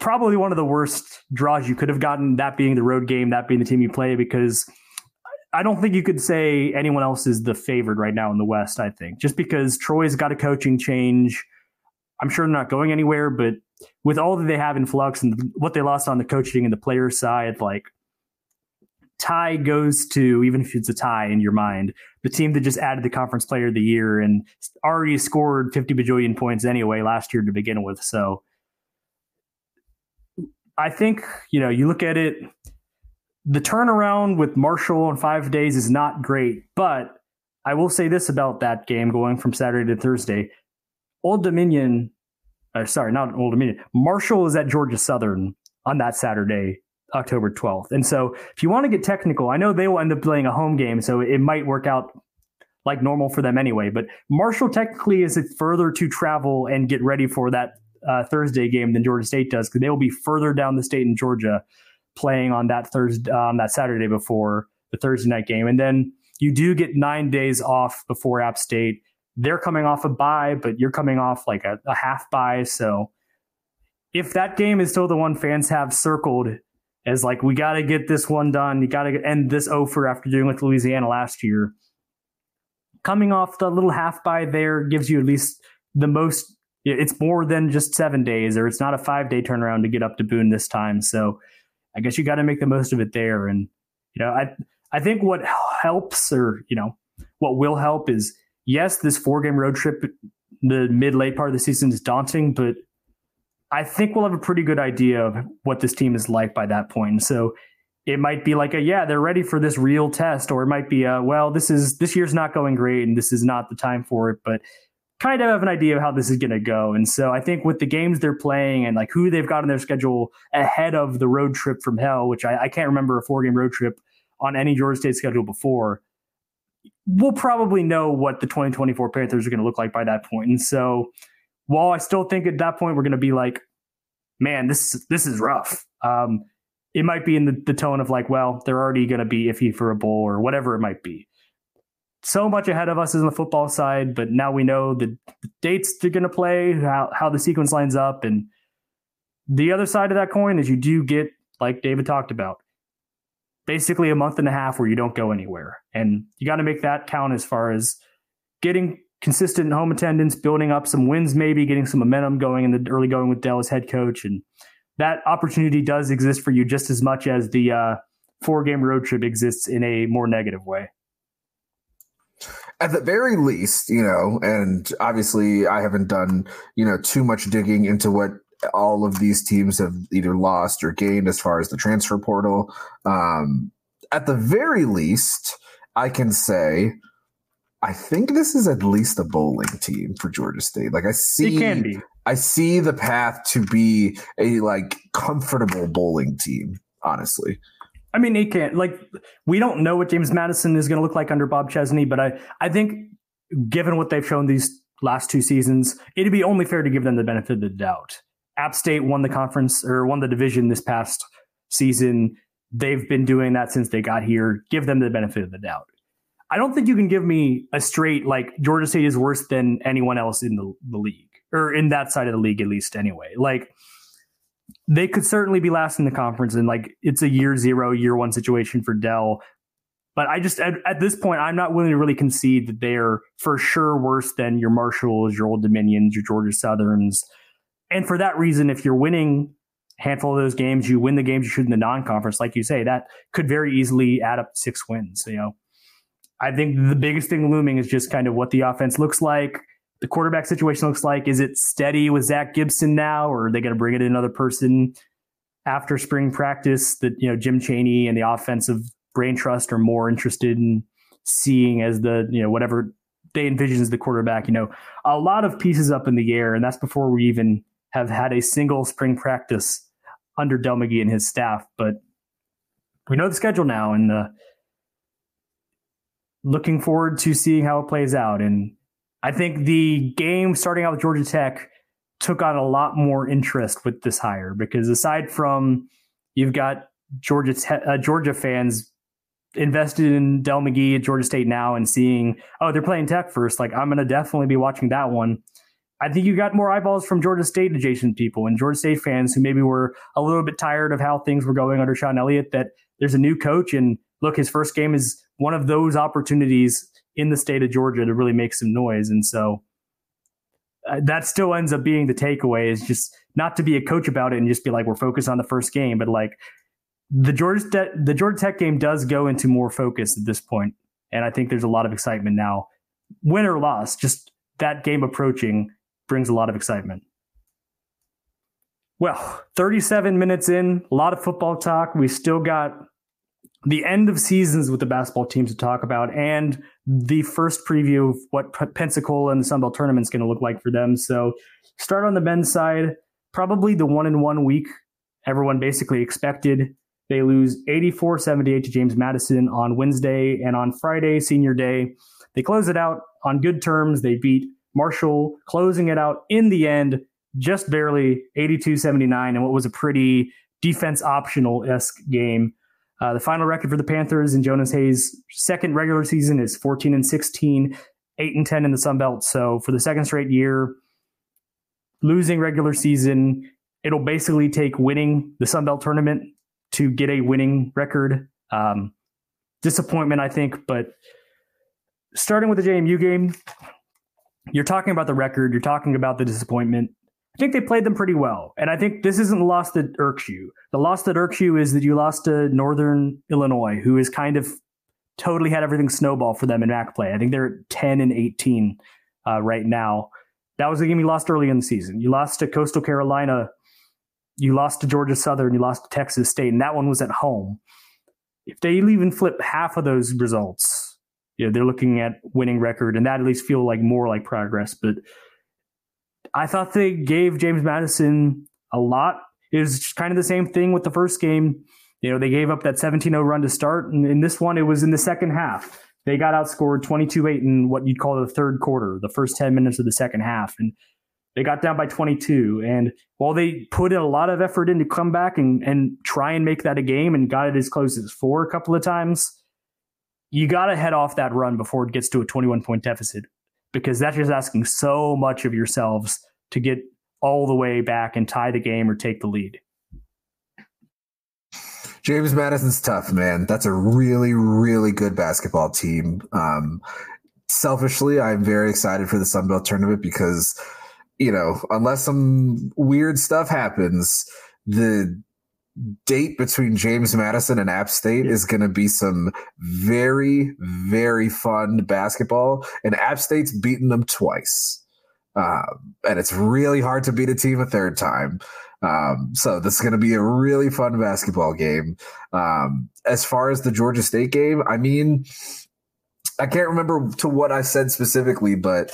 probably one of the worst draws you could have gotten, that being the road game, that being the team you play, because I don't think you could say anyone else is the favored right now in the West, I think, just because Troy's got a coaching change. I'm sure they're not going anywhere, but with all that they have in flux and what they lost on the coaching and the player side, like tie goes to, even if it's a tie in your mind, the team that just added the conference player of the year and already scored 50 bajillion points anyway last year to begin with. So I think, you know, you look at it, the turnaround with Marshall in five days is not great, but I will say this about that game going from Saturday to Thursday. Old Dominion, uh, sorry, not Old Dominion. Marshall is at Georgia Southern on that Saturday October 12th. And so if you want to get technical, I know they will end up playing a home game, so it might work out like normal for them anyway. But Marshall technically is further to travel and get ready for that uh, Thursday game than Georgia State does because they will be further down the state in Georgia playing on that Thursday on that Saturday before the Thursday night game. And then you do get nine days off before App State. They're coming off a bye, but you're coming off like a, a half bye. So if that game is still the one fans have circled as like we got to get this one done. You got to end this over after doing with Louisiana last year. Coming off the little half bye there gives you at least the most. It's more than just seven days, or it's not a five day turnaround to get up to Boone this time. So I guess you got to make the most of it there. And you know, I I think what helps, or you know, what will help is yes, this four game road trip, the mid late part of the season is daunting, but I think we'll have a pretty good idea of what this team is like by that point. So it might be like a yeah, they're ready for this real test, or it might be a well, this is this year's not going great and this is not the time for it, but kind of have an idea of how this is going to go. And so I think with the games they're playing and like who they've got on their schedule ahead of the road trip from hell, which I, I can't remember a four game road trip on any Georgia State schedule before, we'll probably know what the 2024 Panthers are going to look like by that point. And so while I still think at that point we're going to be like, man, this this is rough. Um, it might be in the, the tone of like, well, they're already going to be iffy for a bowl or whatever it might be. So much ahead of us is on the football side, but now we know the, the dates they're going to play, how how the sequence lines up, and the other side of that coin is you do get like David talked about, basically a month and a half where you don't go anywhere, and you got to make that count as far as getting consistent home attendance, building up some wins, maybe getting some momentum going in the early going with Dell as head coach. And that opportunity does exist for you just as much as the uh, four game road trip exists in a more negative way. At the very least, you know, and obviously I haven't done, you know, too much digging into what all of these teams have either lost or gained as far as the transfer portal. Um, at the very least, I can say I think this is at least a bowling team for Georgia State. Like I see, it can be. I see the path to be a like comfortable bowling team. Honestly, I mean, it can't. Like we don't know what James Madison is going to look like under Bob Chesney, but I I think given what they've shown these last two seasons, it'd be only fair to give them the benefit of the doubt. App State won the conference or won the division this past season. They've been doing that since they got here. Give them the benefit of the doubt. I don't think you can give me a straight like Georgia State is worse than anyone else in the, the league or in that side of the league at least anyway. Like they could certainly be last in the conference and like it's a year zero, year one situation for Dell. But I just at, at this point I'm not willing to really concede that they're for sure worse than your Marshalls, your Old Dominions, your Georgia Southerns. And for that reason, if you're winning a handful of those games, you win the games you should in the non-conference, like you say, that could very easily add up six wins. You know, I think the biggest thing looming is just kind of what the offense looks like, the quarterback situation looks like. Is it steady with Zach Gibson now, or are they going to bring in another person after spring practice that you know Jim Chaney and the offensive brain trust are more interested in seeing as the you know whatever they envision as the quarterback. You know, a lot of pieces up in the air, and that's before we even have had a single spring practice under Dell McGee and his staff. But we know the schedule now, and uh, looking forward to seeing how it plays out. And I think the game starting out with Georgia Tech took on a lot more interest with this hire because aside from you've got Georgia te- uh, Georgia fans invested in Dell McGee at Georgia State now and seeing oh they're playing Tech first, like I'm gonna definitely be watching that one. I think you got more eyeballs from Georgia State adjacent people and Georgia State fans who maybe were a little bit tired of how things were going under Shawn Elliott. That there's a new coach and look, his first game is one of those opportunities in the state of Georgia to really make some noise. And so uh, that still ends up being the takeaway is just not to be a coach about it and just be like, we're focused on the first game, but like the Georgia, the Georgia Tech game does go into more focus at this point. And I think there's a lot of excitement now. Win or loss, just that game approaching brings a lot of excitement. Well, 37 minutes in, a lot of football talk. We still got the end of seasons with the basketball teams to talk about and the first preview of what Pensacola and the Sun Belt tournament is going to look like for them. So, start on the men's side, probably the one in one week everyone basically expected. They lose 84 78 to James Madison on Wednesday, and on Friday, senior day, they close it out on good terms. They beat Marshall, closing it out in the end, just barely 82 79, and what was a pretty defense optional esque game. Uh, the final record for the Panthers in Jonas Hayes' second regular season is 14 and 16, 8 and 10 in the Sun Belt. So for the second straight year, losing regular season, it'll basically take winning the Sun Belt tournament to get a winning record. Um, disappointment, I think, but starting with the JMU game, you're talking about the record, you're talking about the disappointment. I think they played them pretty well. And I think this isn't the loss that irks you. The loss that irks you is that you lost to Northern Illinois, who is kind of totally had everything snowball for them in MAC play. I think they're 10 and 18 uh, right now. That was the game you lost early in the season. You lost to Coastal Carolina. You lost to Georgia Southern. You lost to Texas State, and that one was at home. If they even flip half of those results, you know, they're looking at winning record, and that at least feel like more like progress. But I thought they gave James Madison a lot. It was kind of the same thing with the first game. You know, they gave up that 17 0 run to start. And in this one, it was in the second half. They got outscored 22 8 in what you'd call the third quarter, the first 10 minutes of the second half. And they got down by 22. And while they put a lot of effort in to come back and, and try and make that a game and got it as close as four a couple of times, you got to head off that run before it gets to a 21 point deficit because that's just asking so much of yourselves to get all the way back and tie the game or take the lead. James Madison's tough, man. That's a really, really good basketball team. Um, selfishly, I'm very excited for the Sun Belt tournament because, you know, unless some weird stuff happens, the date between James Madison and App State is going to be some very, very fun basketball. And App State's beaten them twice. uh, and it's really hard to beat a team a third time. Um, so this is going to be a really fun basketball game. Um, as far as the Georgia State game, I mean, I can't remember to what I said specifically, but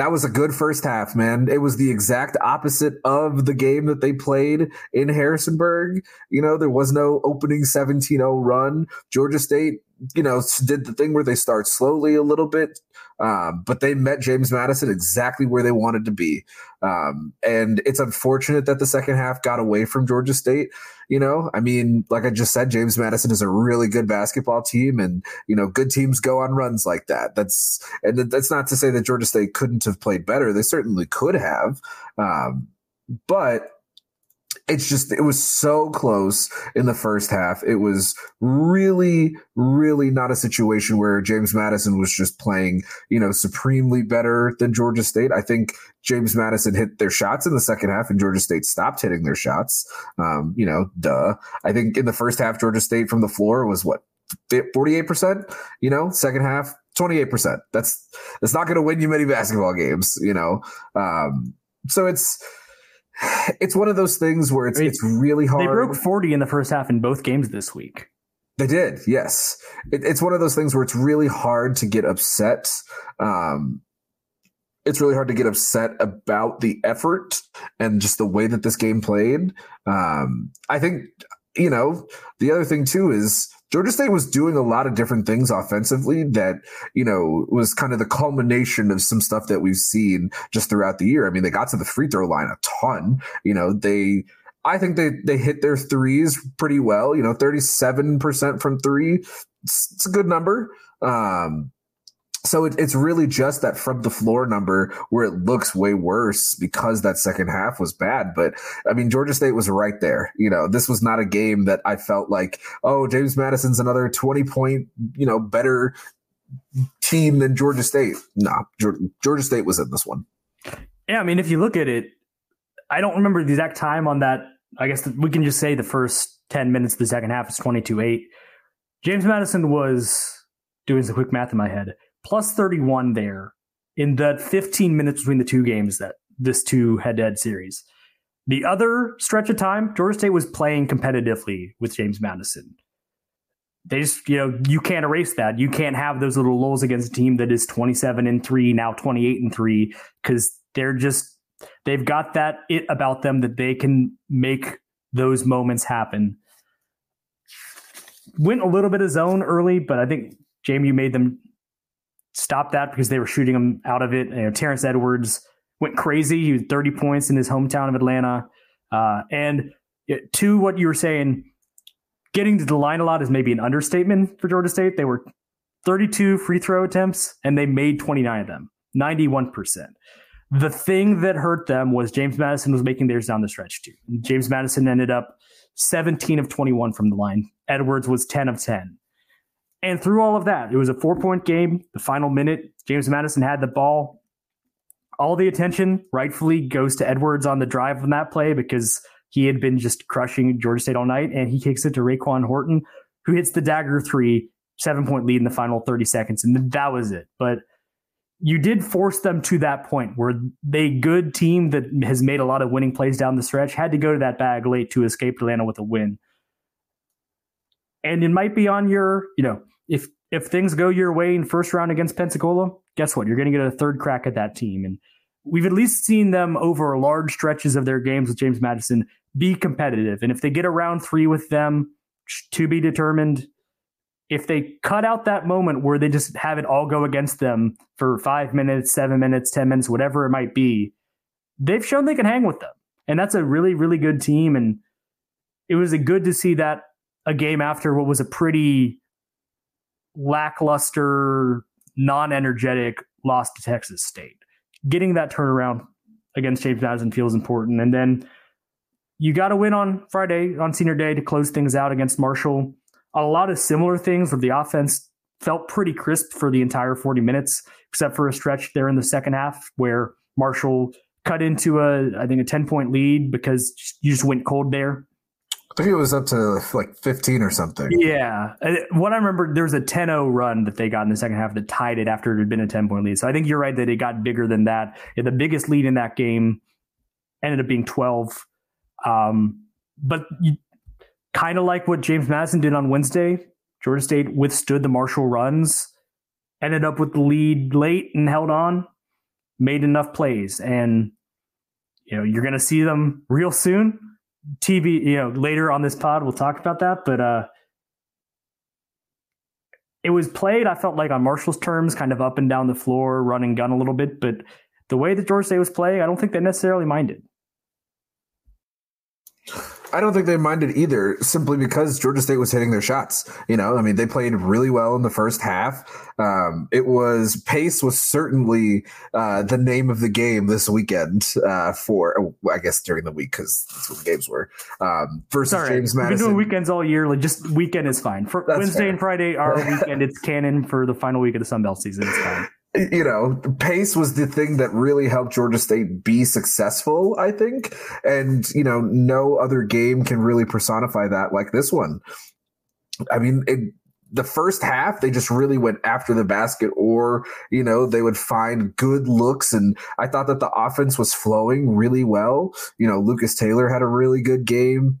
that was a good first half, man. It was the exact opposite of the game that they played in Harrisonburg. You know, there was no opening 17 0 run. Georgia State, you know, did the thing where they start slowly a little bit, um, but they met James Madison exactly where they wanted to be. Um, and it's unfortunate that the second half got away from Georgia State. You know, I mean, like I just said, James Madison is a really good basketball team, and you know, good teams go on runs like that. That's and that's not to say that Georgia State couldn't have played better. They certainly could have, um, but it's just it was so close in the first half. It was really, really not a situation where James Madison was just playing, you know, supremely better than Georgia State. I think James Madison hit their shots in the second half, and Georgia State stopped hitting their shots. Um, you know, duh. I think in the first half, Georgia State from the floor was what 48%, you know, second half 28%. That's that's not going to win you many basketball games, you know. Um, so it's it's one of those things where it's I mean, it's really hard. They broke 40 in the first half in both games this week. They did, yes. It, it's one of those things where it's really hard to get upset. Um, it's really hard to get upset about the effort and just the way that this game played. Um, I think, you know, the other thing too is Georgia State was doing a lot of different things offensively that, you know, was kind of the culmination of some stuff that we've seen just throughout the year. I mean, they got to the free throw line a ton. You know, they, I think they, they hit their threes pretty well, you know, 37% from three. It's, it's a good number. Um, so it, it's really just that from the floor number where it looks way worse because that second half was bad. But I mean, Georgia State was right there. You know, this was not a game that I felt like, oh, James Madison's another 20 point, you know, better team than Georgia State. No, Georgia State was in this one. Yeah. I mean, if you look at it, I don't remember the exact time on that. I guess we can just say the first 10 minutes of the second half is 22 8. James Madison was doing some quick math in my head plus 31 there in the 15 minutes between the two games that this two head-to-head series. The other stretch of time, Georgia State was playing competitively with James Madison. They just, you know, you can't erase that. You can't have those little lulls against a team that is 27 and 3, now 28 and 3, because they're just, they've got that it about them that they can make those moments happen. Went a little bit of zone early, but I think JMU made them stopped that because they were shooting him out of it. You know, Terrence Edwards went crazy. He was 30 points in his hometown of Atlanta. Uh, and to what you were saying, getting to the line a lot is maybe an understatement for Georgia State. They were 32 free throw attempts and they made 29 of them, 91%. The thing that hurt them was James Madison was making theirs down the stretch too. James Madison ended up 17 of 21 from the line. Edwards was 10 of 10. And through all of that, it was a four point game. The final minute, James Madison had the ball. All the attention rightfully goes to Edwards on the drive on that play because he had been just crushing Georgia State all night. And he kicks it to Raekwon Horton, who hits the dagger three, seven point lead in the final 30 seconds. And that was it. But you did force them to that point where they good team that has made a lot of winning plays down the stretch had to go to that bag late to escape Atlanta with a win. And it might be on your, you know, if if things go your way in first round against Pensacola, guess what? You're going to get a third crack at that team. And we've at least seen them over large stretches of their games with James Madison be competitive. And if they get a round three with them, to be determined. If they cut out that moment where they just have it all go against them for five minutes, seven minutes, 10 minutes, whatever it might be, they've shown they can hang with them. And that's a really, really good team. And it was good to see that a game after what was a pretty lackluster, non energetic loss to Texas State. Getting that turnaround against James Madison feels important. And then you got to win on Friday, on senior day, to close things out against Marshall. A lot of similar things where the offense felt pretty crisp for the entire 40 minutes, except for a stretch there in the second half where Marshall cut into a, I think, a 10 point lead because you just went cold there. I think it was up to like 15 or something. Yeah. What I remember, there was a 10 0 run that they got in the second half that tied it after it had been a 10 point lead. So I think you're right that it got bigger than that. The biggest lead in that game ended up being 12. Um, but kind of like what James Madison did on Wednesday, Georgia State withstood the Marshall runs, ended up with the lead late and held on, made enough plays. And, you know, you're going to see them real soon TV, you know, later on this pod, we'll talk about that. But uh, it was played, I felt like on Marshall's terms, kind of up and down the floor, running gun a little bit. But the way that State was playing, I don't think they necessarily minded. I don't think they minded either, simply because Georgia State was hitting their shots. You know, I mean, they played really well in the first half. Um, it was pace was certainly uh, the name of the game this weekend uh, for, I guess, during the week because that's what the games were. Um, versus Sorry, James Madison. We've been doing weekends all year. Like just weekend is fine. For Wednesday fair. and Friday are weekend. It's canon for the final week of the Sun Belt season. It's fine you know, pace was the thing that really helped Georgia State be successful, I think. And, you know, no other game can really personify that like this one. I mean, it, the first half, they just really went after the basket, or, you know, they would find good looks. And I thought that the offense was flowing really well. You know, Lucas Taylor had a really good game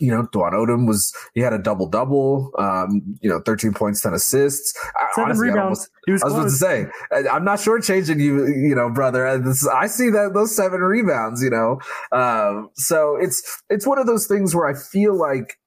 you know, Dwon Odom was he had a double double, um, you know, thirteen points, ten assists, seven Honestly, rebounds. I, was, I was about to say, I'm not sure changing you, you know, brother. I see that those seven rebounds, you know, um, so it's it's one of those things where I feel like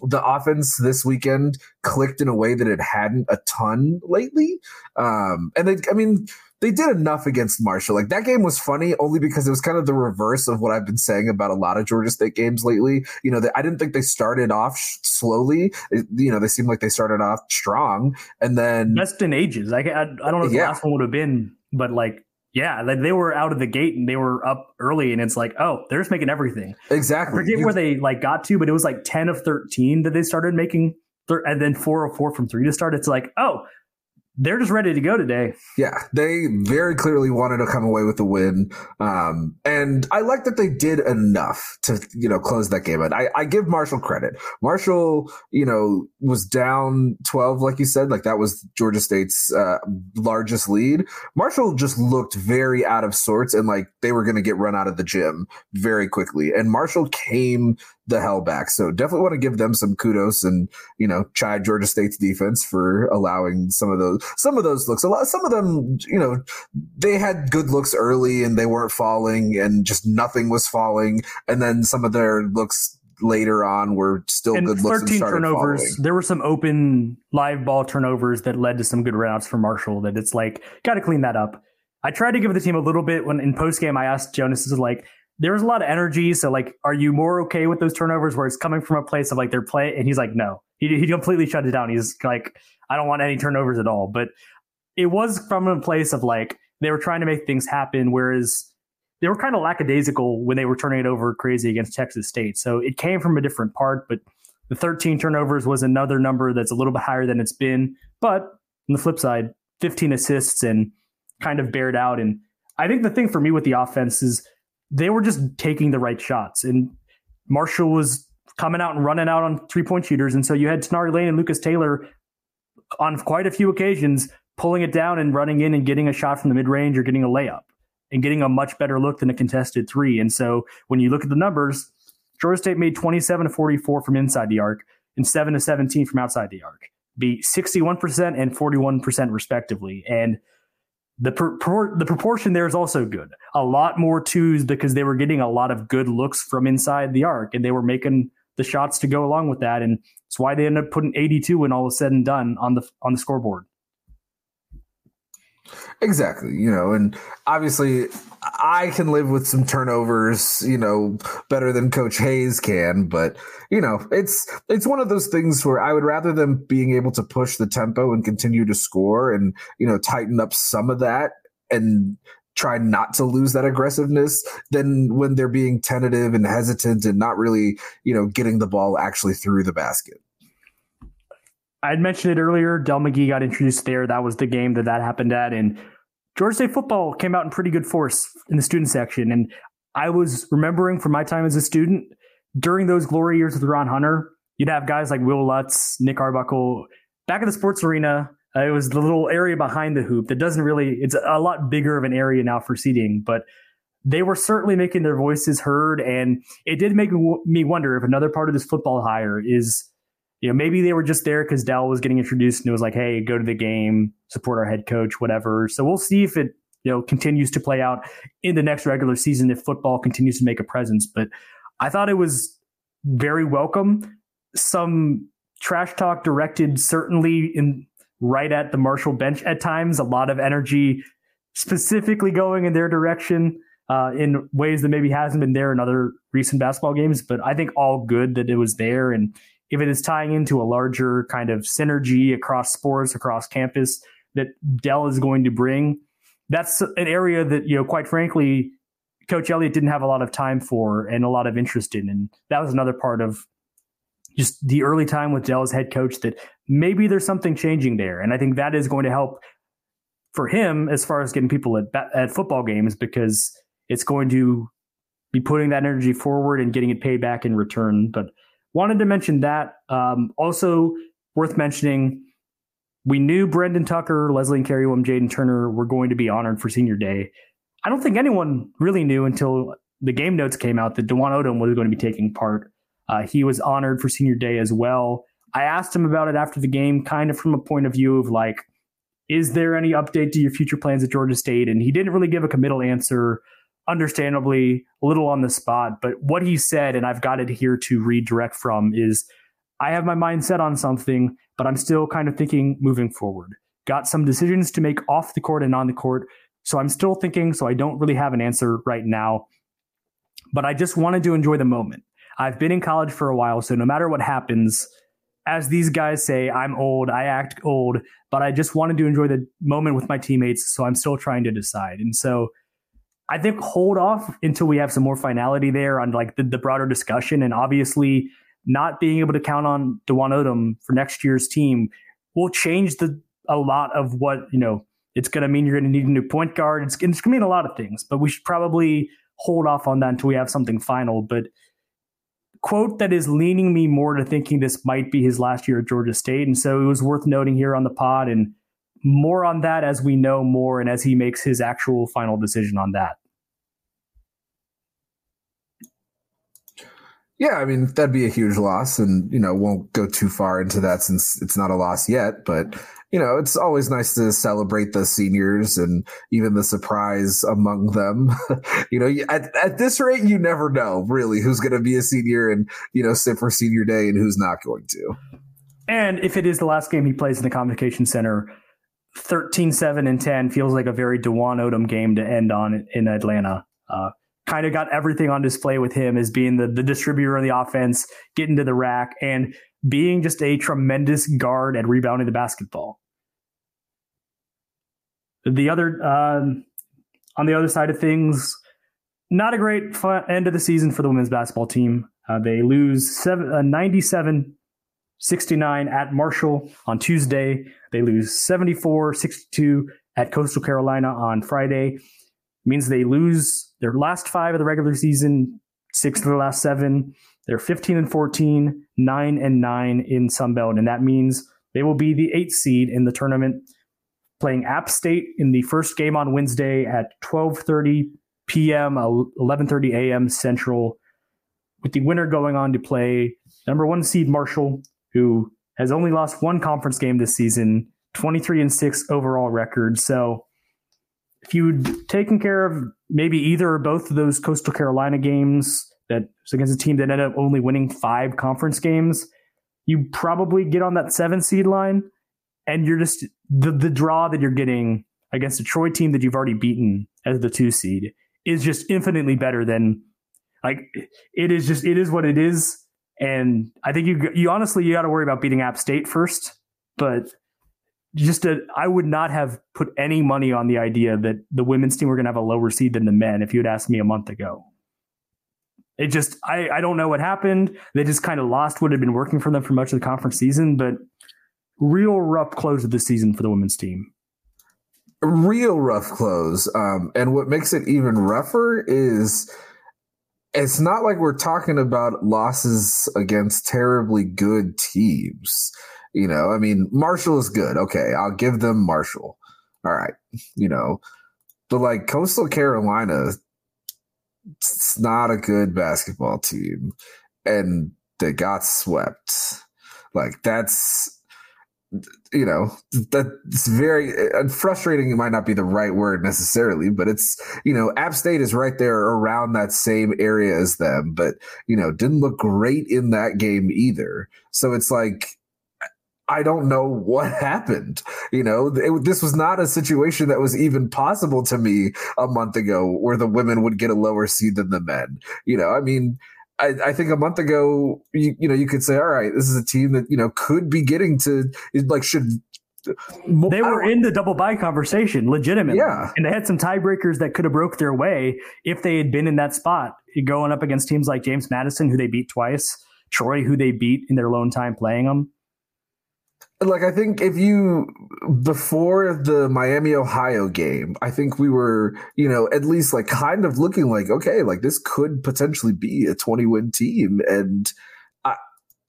the offense this weekend clicked in a way that it hadn't a ton lately, um, and they, I mean they did enough against Marshall. Like that game was funny only because it was kind of the reverse of what I've been saying about a lot of Georgia State games lately. You know, they, I didn't think they started off slowly. It, you know, they seemed like they started off strong and then best in ages. I, I, I don't know if yeah. the last one would have been, but like yeah, like they were out of the gate and they were up early, and it's like, oh, they're just making everything. Exactly. I forget you, where they like got to, but it was like ten of thirteen that they started making, and then four of four from three to start. It's like, oh, they're just ready to go today. Yeah, they very clearly wanted to come away with the win, um, and I like that they did enough to you know close that game. And I, I give Marshall credit. Marshall, you know, was down twelve, like you said, like that was Georgia State's uh, largest lead. Marshall just looked very out of sorts, and like they were going to get run out of the gym very quickly. And Marshall came the hell back. So definitely want to give them some kudos and, you know, chide Georgia State's defense for allowing some of those, some of those looks. A lot, some of them, you know, they had good looks early and they weren't falling and just nothing was falling. And then some of their looks later on were still and good looks 13 turnovers. There were some open live ball turnovers that led to some good routes for Marshall that it's like, got to clean that up. I tried to give the team a little bit when in post game I asked Jonas is like, there was a lot of energy. So like, are you more okay with those turnovers where it's coming from a place of like they're play? And he's like, no, he, he completely shut it down. He's like, I don't want any turnovers at all. But it was from a place of like, they were trying to make things happen. Whereas they were kind of lackadaisical when they were turning it over crazy against Texas State. So it came from a different part, but the 13 turnovers was another number that's a little bit higher than it's been. But on the flip side, 15 assists and kind of bared out. And I think the thing for me with the offense is they were just taking the right shots. And Marshall was coming out and running out on three point shooters. And so you had Toneari Lane and Lucas Taylor on quite a few occasions pulling it down and running in and getting a shot from the mid range or getting a layup and getting a much better look than a contested three. And so when you look at the numbers, Georgia State made 27 to 44 from inside the arc and 7 to 17 from outside the arc, be 61% and 41% respectively. And the pro- the proportion there is also good. A lot more twos because they were getting a lot of good looks from inside the arc, and they were making the shots to go along with that, and it's why they ended up putting 82 when all was said and done on the on the scoreboard. Exactly. You know, and obviously I can live with some turnovers, you know, better than Coach Hayes can, but you know, it's it's one of those things where I would rather them being able to push the tempo and continue to score and, you know, tighten up some of that and try not to lose that aggressiveness than when they're being tentative and hesitant and not really, you know, getting the ball actually through the basket. I had mentioned it earlier. Dell McGee got introduced there. That was the game that that happened at. And Georgia State football came out in pretty good force in the student section. And I was remembering from my time as a student, during those glory years with Ron Hunter, you'd have guys like Will Lutz, Nick Arbuckle. Back at the sports arena, uh, it was the little area behind the hoop that doesn't really, it's a lot bigger of an area now for seating, but they were certainly making their voices heard. And it did make me wonder if another part of this football hire is, you know, maybe they were just there because Dell was getting introduced and it was like, hey, go to the game, support our head coach, whatever. So we'll see if it, you know, continues to play out in the next regular season if football continues to make a presence. But I thought it was very welcome. Some trash talk directed certainly in right at the Marshall bench at times, a lot of energy specifically going in their direction uh, in ways that maybe hasn't been there in other recent basketball games. But I think all good that it was there. And if it is tying into a larger kind of synergy across sports, across campus that Dell is going to bring, that's an area that, you know, quite frankly, Coach Elliott didn't have a lot of time for and a lot of interest in. And that was another part of just the early time with Dell as head coach that maybe there's something changing there. And I think that is going to help for him as far as getting people at, at football games because it's going to be putting that energy forward and getting it paid back in return. But wanted to mention that. Um, also worth mentioning, we knew Brendan Tucker, Leslie Nkereuwem, Jaden Turner were going to be honored for senior day. I don't think anyone really knew until the game notes came out that Dwon Odom was going to be taking part. Uh, he was honored for senior day as well. I asked him about it after the game, kind of from a point of view of like, is there any update to your future plans at Georgia State? And he didn't really give a committal answer understandably a little on the spot, but what he said, and I've got it here to read direct from, is I have my mind set on something, but I'm still kind of thinking moving forward. Got some decisions to make off the court and on the court. So I'm still thinking, so I don't really have an answer right now. But I just wanted to enjoy the moment. I've been in college for a while, so no matter what happens, as these guys say, I'm old, I act old, but I just wanted to enjoy the moment with my teammates, so I'm still trying to decide. And so I think hold off until we have some more finality there on like the, the broader discussion. And obviously, not being able to count on Dwon Odom for next year's team will change the a lot of what you know. It's going to mean you're going to need a new point guard. It's, it's going to mean a lot of things, but we should probably hold off on that until we have something final. But quote that is leaning me more to thinking this might be his last year at Georgia State, and so it was worth noting here on the pod and more on that as we know more and as he makes his actual final decision on that. Yeah, I mean that'd be a huge loss, and you know won't go too far into that since it's not a loss yet. But you know it's always nice to celebrate the seniors and even the surprise among them. you know, at, at this rate, you never know really who's going to be a senior and you know sit for senior day and who's not going to. And if it is the last game he plays in the Convocation Center, 13 7 and 10 feels like a very Dwon Odom game to end on in Atlanta. Uh, kind of got everything on display with him as being the, the distributor of the offense, getting to the rack, and being just a tremendous guard at rebounding the basketball. The other, um, on the other side of things, not a great end of the season for the women's basketball team. Uh, they lose seven, uh, 97 69 at Marshall on Tuesday. They lose 74 62 at Coastal Carolina on Friday. It means they lose their last five of the regular season, six of the last seven. They're 15 and 14, 9 and 9 in Sunbelt. And that means they will be the eighth seed in the tournament, playing App State in the first game on Wednesday at 12:30 p.m., 11:30 a.m. Central, with the winner going on to play number one seed Marshall who has only lost one conference game this season, 23 and 6 overall record. So if you'd taken care of maybe either or both of those Coastal Carolina games that was against a team that ended up only winning five conference games, you probably get on that seven seed line and you're just the, the draw that you're getting against a Troy team that you've already beaten as the two seed is just infinitely better than like it is just it is what it is and I think you you honestly you got to worry about beating App State first, but just a, I would not have put any money on the idea that the women's team were going to have a lower seed than the men if you had asked me a month ago. It just I I don't know what happened. They just kind of lost what had been working for them for much of the conference season, but real rough close of the season for the women's team. Real rough close. Um, and what makes it even rougher is it's not like we're talking about losses against terribly good teams. You know, I mean, Marshall is good. Okay, I'll give them Marshall. All right, you know, but like Coastal Carolina, it's not a good basketball team, and they got swept. Like that's you know that's very frustrating it might not be the right word necessarily but it's you know app state is right there around that same area as them but you know didn't look great in that game either so it's like I don't know what happened. You know, it, this was not a situation that was even possible to me a month ago where the women would get a lower seed than the men. You know, I mean, I, I, think a month ago, you, you know, you could say, all right, this is a team that, you know, could be getting to, like, should. They were in the double bye conversation, legitimately. Yeah. And they had some tiebreakers that could have broke their way if they had been in that spot, going up against teams like James Madison, who they beat twice, Troy, who they beat in their lone time playing them like I think if you before the Miami Ohio game, I think we were, you know, at least like kind of looking like okay, like this could potentially be a 20 win team and I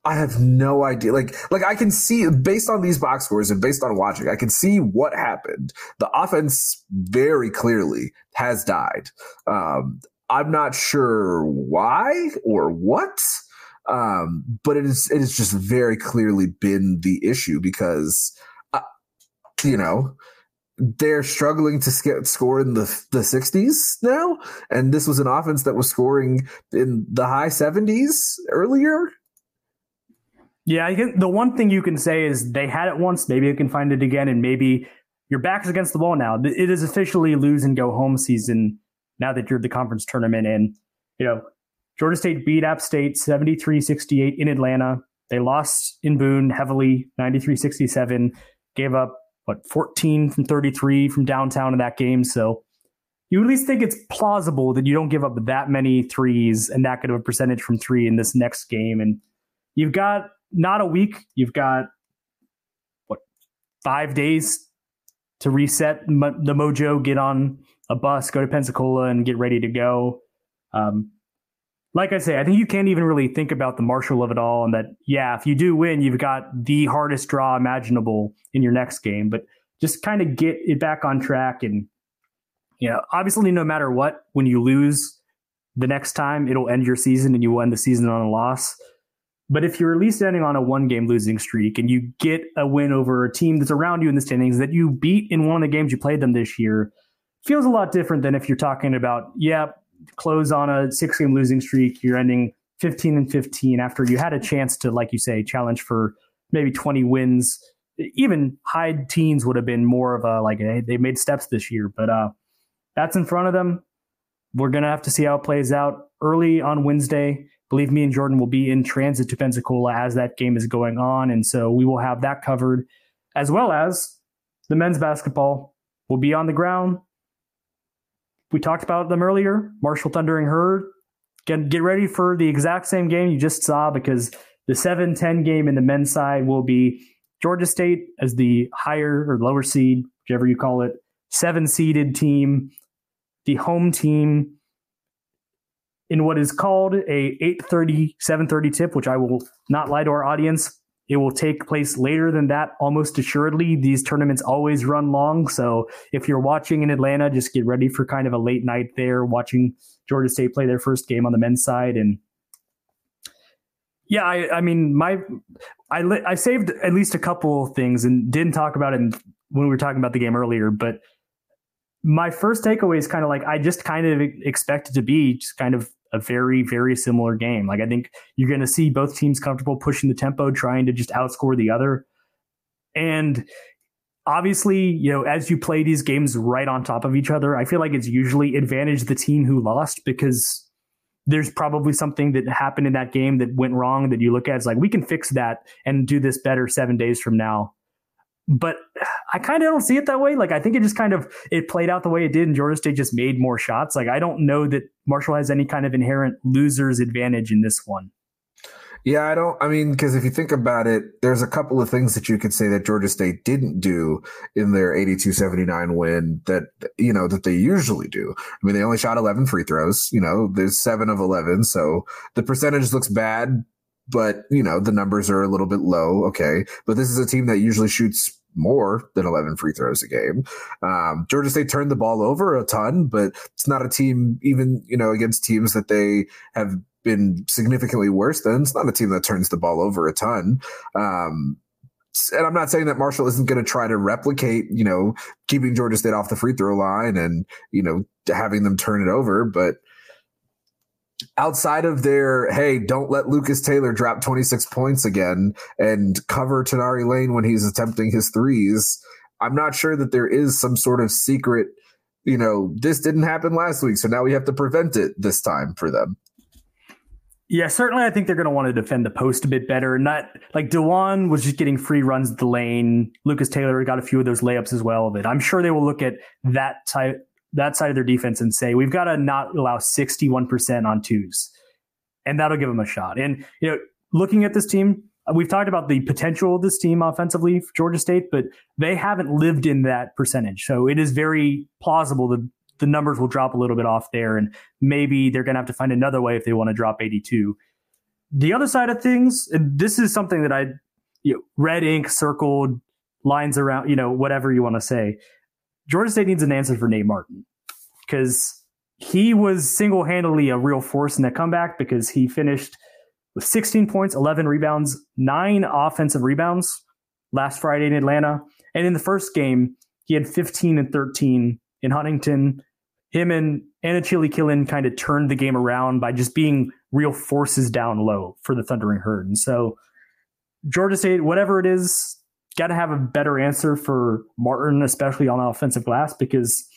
I have no idea. Like like I can see based on these box scores and based on watching, I can see what happened. The offense very clearly has died. Um I'm not sure why or what um, but it is it has just very clearly been the issue because, uh, you know, they're struggling to sc- score in the the 60s now, and this was an offense that was scoring in the high 70s earlier. Yeah, I think the one thing you can say is they had it once, maybe they can find it again, and maybe your back's against the wall now. It is officially lose and go home season now that you're the conference tournament, and you know Georgia State beat App State 73 68 in Atlanta. They lost in Boone heavily, 93 67, gave up, what, 14 from 33 from downtown in that game. So you at least think it's plausible that you don't give up that many threes and that good of a percentage from three in this next game. And you've got not a week, you've got, what, five days to reset the mojo, get on a bus, go to Pensacola, and get ready to go. Um, like I say, I think you can't even really think about the Marshall of it all. And that, yeah, if you do win, you've got the hardest draw imaginable in your next game. But just kind of get it back on track. And, you know, obviously, no matter what, when you lose the next time, it'll end your season and you end the season on a loss. But if you're at least ending on a one game losing streak and you get a win over a team that's around you in the standings that you beat in one of the games you played them this year, feels a lot different than if you're talking about, yeah, close on a six game losing streak. You're ending 15 and 15 after you had a chance to, like you say, challenge for maybe 20 wins. Even high teens would have been more of a like hey, they made steps this year, but uh, that's in front of them. We're gonna have to see how it plays out early on Wednesday. Believe me and Jordan will be in transit to Pensacola as that game is going on, and so we will have that covered, as well as the men's basketball will be on the ground we talked about them earlier. Marshall Thundering Herd. Get, get ready for the exact same game you just saw because the 7 10 game in the men's side will be Georgia State as the higher or lower seed, whichever you call it, seven seeded team, the home team in what is called a 8:30 7:30 tip, which I will not lie to our audience. It will take place later than that, almost assuredly. These tournaments always run long. So if you're watching in Atlanta, just get ready for kind of a late night there, watching Georgia State play their first game on the men's side. And yeah, I, I mean, my, I, I saved at least a couple things and didn't talk about it when we were talking about the game earlier, but my first takeaway is kind of like I just kind of expected to be just kind of a very, very similar game. Like I think you're going to see both teams comfortable pushing the tempo, trying to just outscore the other. And obviously, you know, as you play these games right on top of each other, I feel like it's usually advantage the team who lost because there's probably something that happened in that game that went wrong that you look at it's like we can fix that and do this better seven days from now but I kind of don't see it that way. Like I think it just kind of it played out the way it did, and Georgia State just made more shots. Like I don't know that Marshall has any kind of inherent loser's advantage in this one. Yeah, I don't. I mean, because if you think about it, there's a couple of things that you could say that Georgia State didn't do in their 82-79 win that you know that they usually do. I mean, they only shot 11 free throws. You know, there's seven of 11, so the percentage looks bad, but you know the numbers are a little bit low. Okay, but this is a team that usually shoots more than 11 free throws a game. Um, Georgia State turned the ball over a ton, but it's not a team, even, you know, against teams that they have been significantly worse than. It's not a team that turns the ball over a ton. Um, and I'm not saying that Marshall isn't going to try to replicate, you know, keeping Georgia State off the free throw line and, you know, having them turn it over, but outside of their hey don't let lucas taylor drop 26 points again and cover Toneari Lane when he's attempting his threes i'm not sure that there is some sort of secret you know this didn't happen last week so now we have to prevent it this time for them yeah, certainly. I think they're going to want to defend the post a bit better. Not like Dajuan was just getting free runs at the lane. Lucas Taylor got a few of those layups as well. But I'm sure they will look at that type that side of their defense and say we've got to not allow 61% on twos, and that'll give them a shot. And you know, looking at this team, uh, we've talked about the potential of this team offensively, for Georgia State, but they haven't lived in that percentage. So it is very plausible that the numbers will drop a little bit off there, and maybe they're going to have to find another way if they want to drop 82. The other side of things, this is something that I you know, red ink circled lines around, you know, whatever you want to say. Georgia State needs an answer for Nate Martin because he was single handedly a real force in that comeback because he finished with 16 points, 11 rebounds, nine offensive rebounds last Friday in Atlanta. And in the first game, he had 15 and 13 in Huntington him and Anochili-Killen kind of turned the game around by just being real forces down low for the Thundering Herd. And so Georgia State, whatever it is, got to have a better answer for Martin, especially on offensive glass, because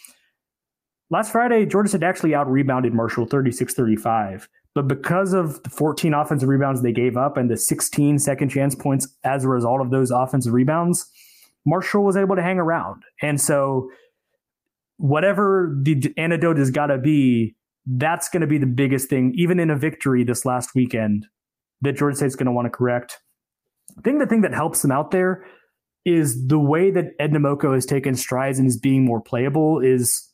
last Friday, Georgia State actually out rebounded Marshall 36 35. But because of the 14 offensive rebounds they gave up and the 16 second chance points as a result of those offensive rebounds, Marshall was able to hang around. And so whatever the antidote has got to be, that's going to be the biggest thing, even in a victory this last weekend, that Georgia State's going to want to correct. I think the thing that helps them out there is the way that Ed Nnamoko has taken strides and is being more playable is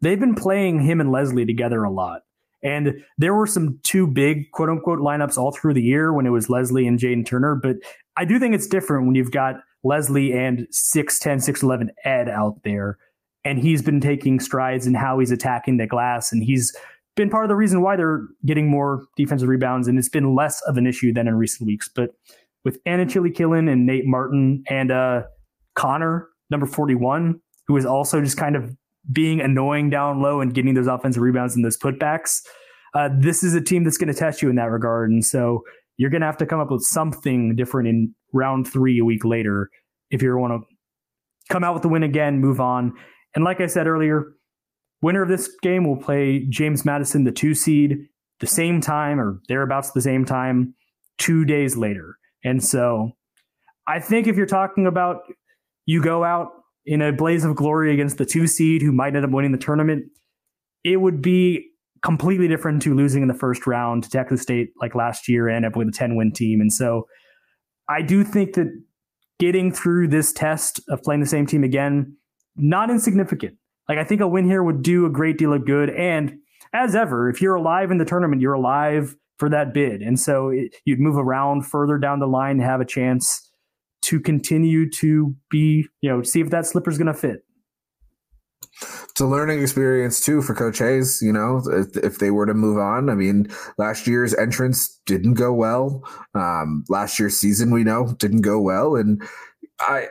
they've been playing him and Leslie together a lot. And there were some two big quote unquote lineups all through the year when it was Leslie and Jaden Turner. But I do think it's different when you've got Leslie and 6'10, 6'11 Ed out there and he's been taking strides in how he's attacking the glass, and he's been part of the reason why they're getting more defensive rebounds, and it's been less of an issue than in recent weeks. But with Anochili-Killen and Nate Martin and uh, Connor, number 41, who is also just kind of being annoying down low and getting those offensive rebounds and those putbacks, uh, this is a team that's going to test you in that regard. And so you're going to have to come up with something different in round three a week later if you want to come out with the win again, move on. And like I said earlier, winner of this game will play James Madison, the two seed, the same time or thereabouts the same time, two days later. And so I think if you're talking about you go out in a blaze of glory against the two seed who might end up winning the tournament, it would be completely different to losing in the first round to Texas State like last year and end up with a 10 win team. And so I do think that getting through this test of playing the same team again not insignificant. Like I think a win here would do a great deal of good. And as ever, if you're alive in the tournament, you're alive for that bid. And so it, you'd move around further down the line, to have a chance to continue to be, you know, see if that slipper's going to fit. It's a learning experience too for Coach Hayes. You know, if, if, they were to move on, I mean, last year's entrance didn't go well. Um, last year's season, we know, didn't go well, and I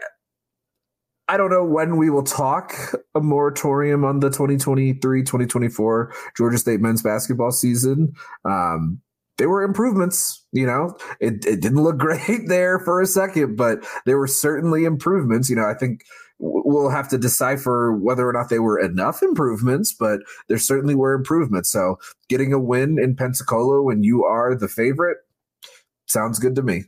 I don't know when we will talk a moratorium on the 2023-2024 Georgia State men's basketball season. Um, there were improvements, you know. It, it didn't look great there for a second, but there were certainly improvements. You know, I think we'll have to decipher whether or not they were enough improvements, but there certainly were improvements. So getting a win in Pensacola when you are the favorite sounds good to me.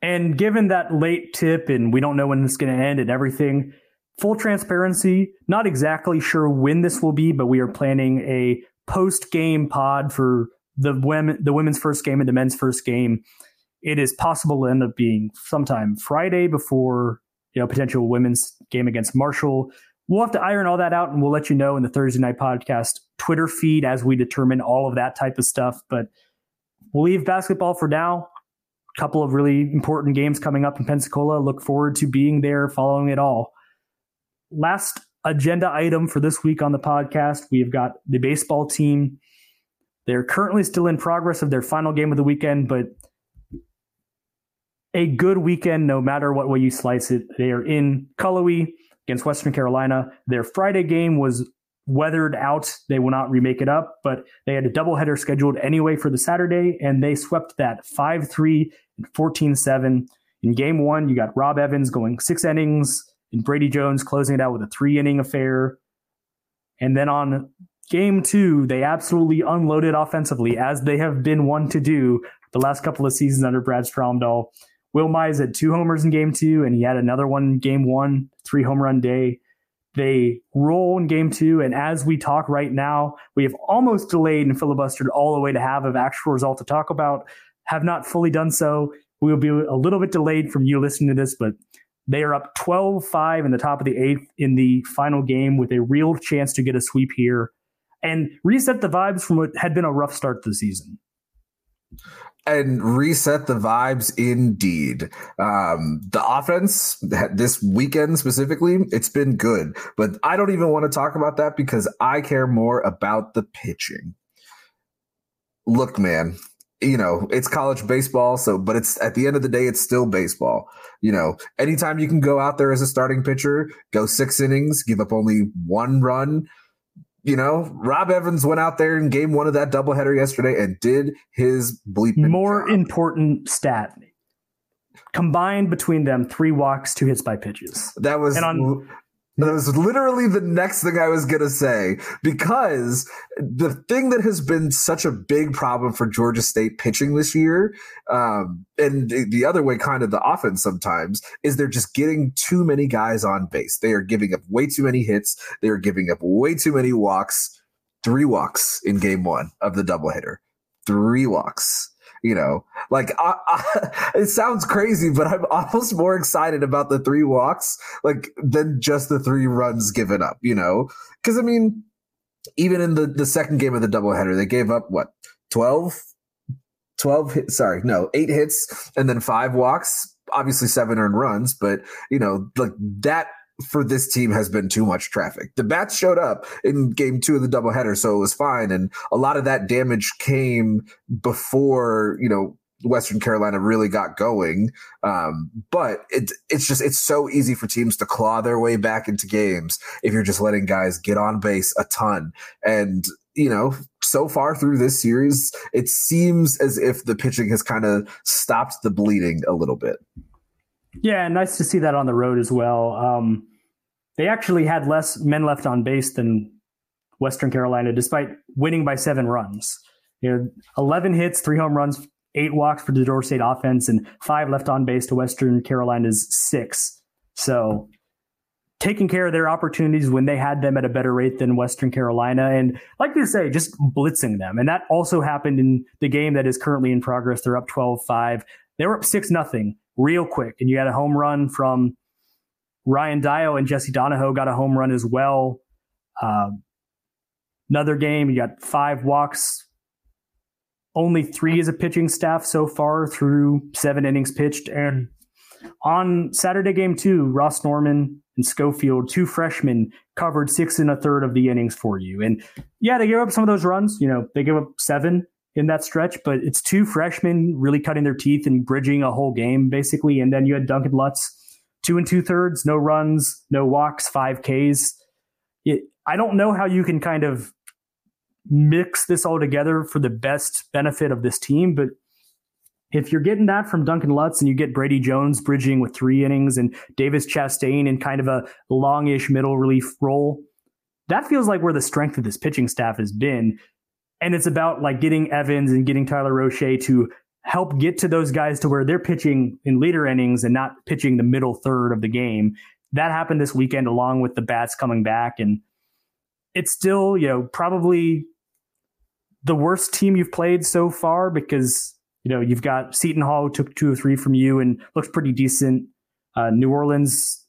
And given that late tip and we don't know when it's going to end and everything, full transparency, not exactly sure when this will be, but we are planning a post game pod for the women the women's first game and the men's first game, it is possible to end up being sometime Friday before you know potential women's game against Marshall. We'll have to iron all that out, and we'll let you know in the Thursday night podcast Twitter feed as we determine all of that type of stuff. But we'll leave basketball for now. A couple of really important games coming up in Pensacola. Look forward to being there, following it all. Last agenda item for this week on the podcast, we've got the baseball team. They're currently still in progress of their final game of the weekend, but a good weekend no matter what way you slice it. They are in Cullowhee against Western Carolina. Their Friday game was weathered out. They will not remake it up, but they had a doubleheader scheduled anyway for the Saturday, and they swept that 5 3 and 14 7. In game one, you got Rob Evans going six innings, and Brady Jones closing it out with a three inning affair. And then on game two, they absolutely unloaded offensively, as they have been one to do the last couple of seasons under Brad Stromdahl. Will Mize had two homers in game two, and he had another one in game one, three home run day. They roll in game two, and as we talk right now, we have almost delayed and filibustered all the way to have an actual result to talk about. Have not fully done so. We will be a little bit delayed from you listening to this, but they are up 12 5 in the top of the eighth in the final game with a real chance to get a sweep here and reset the vibes from what had been a rough start to the season and reset the vibes indeed. Um, the offense this weekend specifically, it's been good, but I don't even want to talk about that because I care more about the pitching. Look, man, you know, it's college baseball. So, but it's at the end of the day, it's still baseball. You know, anytime you can go out there as a starting pitcher, go six innings, give up only one run, you know, Rob Evans went out there in game one of that doubleheader yesterday and did his bleeping. More job. important stat combined between them, three walks, two hits by pitches. That was and on that was literally the next thing I was going to say because the thing that has been such a big problem for Georgia State pitching this year, um, and the other way, kind of the offense sometimes, is they're just getting too many guys on base. They are giving up way too many hits. They are giving up way too many walks. Three walks in game one of the doubleheader. Three walks you know, like I, I, it sounds crazy, but I'm almost more excited about the three walks like than just the three runs given up. You know, because I mean, even in the the second game of the doubleheader, they gave up what 12, 12 hits, sorry, no, eight hits and then five walks. Obviously, seven earned runs, but you know, like that for this team has been too much traffic. The bats showed up in game two of the doubleheader, so it was fine. And a lot of that damage came before, you know, Western Carolina really got going. Um, but it, it's just, it's so easy for teams to claw their way back into games if you're just letting guys get on base a ton. And, you know, so far through this series, it seems as if the pitching has kind of stopped the bleeding a little bit. Yeah, nice to see that on the road as well. Um, they actually had less men left on base than Western Carolina, despite winning by seven runs. You know, 11 hits, three home runs, eight walks for the Georgia State offense, and five left on base to Western Carolina's six. So taking care of their opportunities when they had them at a better rate than Western Carolina. And like you say, just blitzing them. And that also happened in the game that is currently in progress. They're up 12 5. They were up 6 nothing real quick. And you had a home run from Ryan Dio and Jesse Donahoe got a home run as well. Uh, another game, you got five walks. Only three as a pitching staff so far through seven innings pitched. And on Saturday game two, Ross Norman and Schofield, two freshmen, covered six and a third of the innings for you. And yeah, they gave up some of those runs. You know, they gave up seven in that stretch, but it's two freshmen really cutting their teeth and bridging a whole game basically. And then you had Duncan Lutz, two and two thirds, no runs, no walks, five Ks. It, I don't know how you can kind of mix this all together for the best benefit of this team, but if you're getting that from Duncan Lutz and you get Brady Jones bridging with three innings and Davis Chastain in kind of a longish middle relief role, that feels like where the strength of this pitching staff has been. And it's about like getting Evans and getting Tyler Roche to help get to those guys to where they're pitching in later innings and not pitching the middle third of the game. That happened this weekend along with the bats coming back. And it's still, you know, probably the worst team you've played so far because you know you've got Seton Hall took two or three from you and looks pretty decent. Uh, New Orleans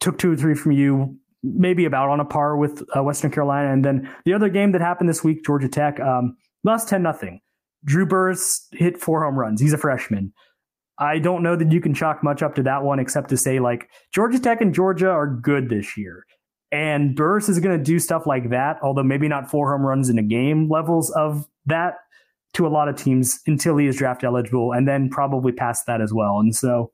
took two or three from you, maybe about on a par with uh, Western Carolina. And then the other game that happened this week, Georgia Tech um, lost ten nothing. Drew Burress hit four home runs. He's a freshman. I don't know that you can chalk much up to that one except to say like Georgia Tech and Georgia are good this year. And Burress is going to do stuff like that, although maybe not four home runs in a game levels of that to a lot of teams until he is draft eligible and then probably past that as well. And so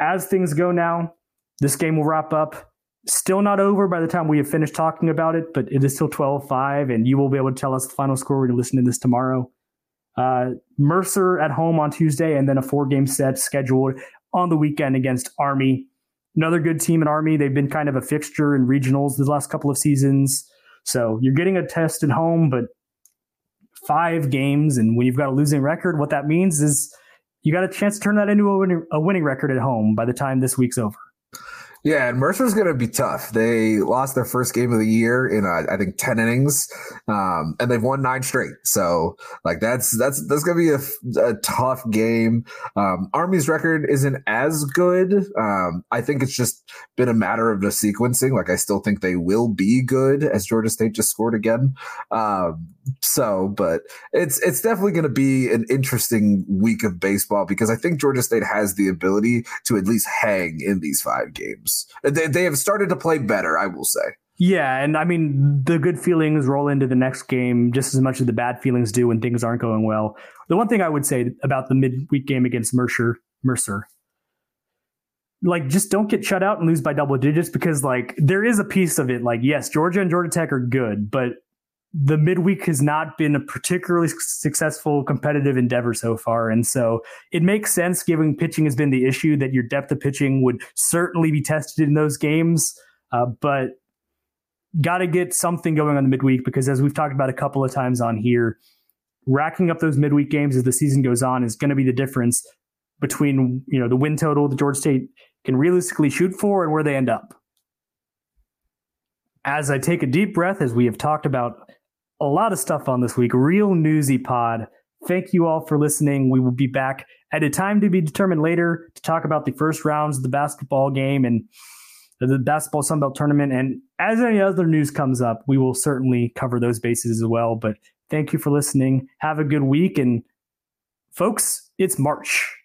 as things go now, this game will wrap up. Still not over by the time we have finished talking about it, but it is still 12 5, and you will be able to tell us the final score when you listen to this tomorrow. Uh, Mercer at home on Tuesday, and then a four game set scheduled on the weekend against Army. Another good team in Army. They've been kind of a fixture in regionals the last couple of seasons. So you're getting a test at home, but five games, and when you've got a losing record, what that means is you got a chance to turn that into a winning, a winning record at home by the time this week's over. Yeah, and Mercer's going to be tough. They lost their first game of the year in uh, I think ten innings, um, and they've won nine straight. So like that's that's that's going to be a, a, tough game. Um, Army's record isn't as good. Um, I think it's just been a matter of the sequencing. Like I still think they will be good, as Georgia State just scored again. Um, so, but it's it's definitely going to be an interesting week of baseball because I think Georgia State has the ability to at least hang in these five games. They, they have started to play better, I will say. Yeah, and I mean the good feelings roll into the next game just as much as the bad feelings do when things aren't going well. The one thing I would say about the midweek game against Mercer, Mercer, like just don't get shut out and lose by double digits because like there is a piece of it. Like yes, Georgia and Georgia Tech are good, but the midweek has not been a particularly successful competitive endeavor so far. And so it makes sense, given pitching has been the issue, that your depth of pitching would certainly be tested in those games. Uh, but got to get something going on the midweek because, as we've talked about a couple of times on here, racking up those midweek games as the season goes on is going to be the difference between you know the win total that Georgia State can realistically shoot for and where they end up. As I take a deep breath, as we have talked about a lot of stuff on this week. Real newsy pod. Thank you all for listening. We will be back at a time to be determined later to talk about the first rounds of the basketball game and the basketball Sunbelt tournament. And as any other news comes up, we will certainly cover those bases as well. But thank you for listening. Have a good week. And folks, it's March.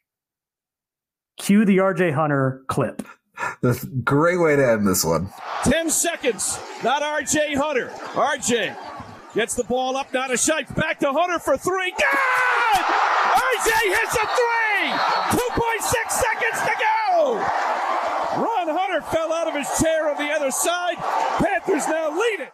Cue the RJ Hunter clip. That's a great way to end this one. 10 seconds. Not RJ Hunter. RJ Gets the ball up, not a shot. Back to Hunter for three. Good! RJ hits a three! 2.6 seconds to go! Ron Hunter fell out of his chair on the other side. Panthers now lead it.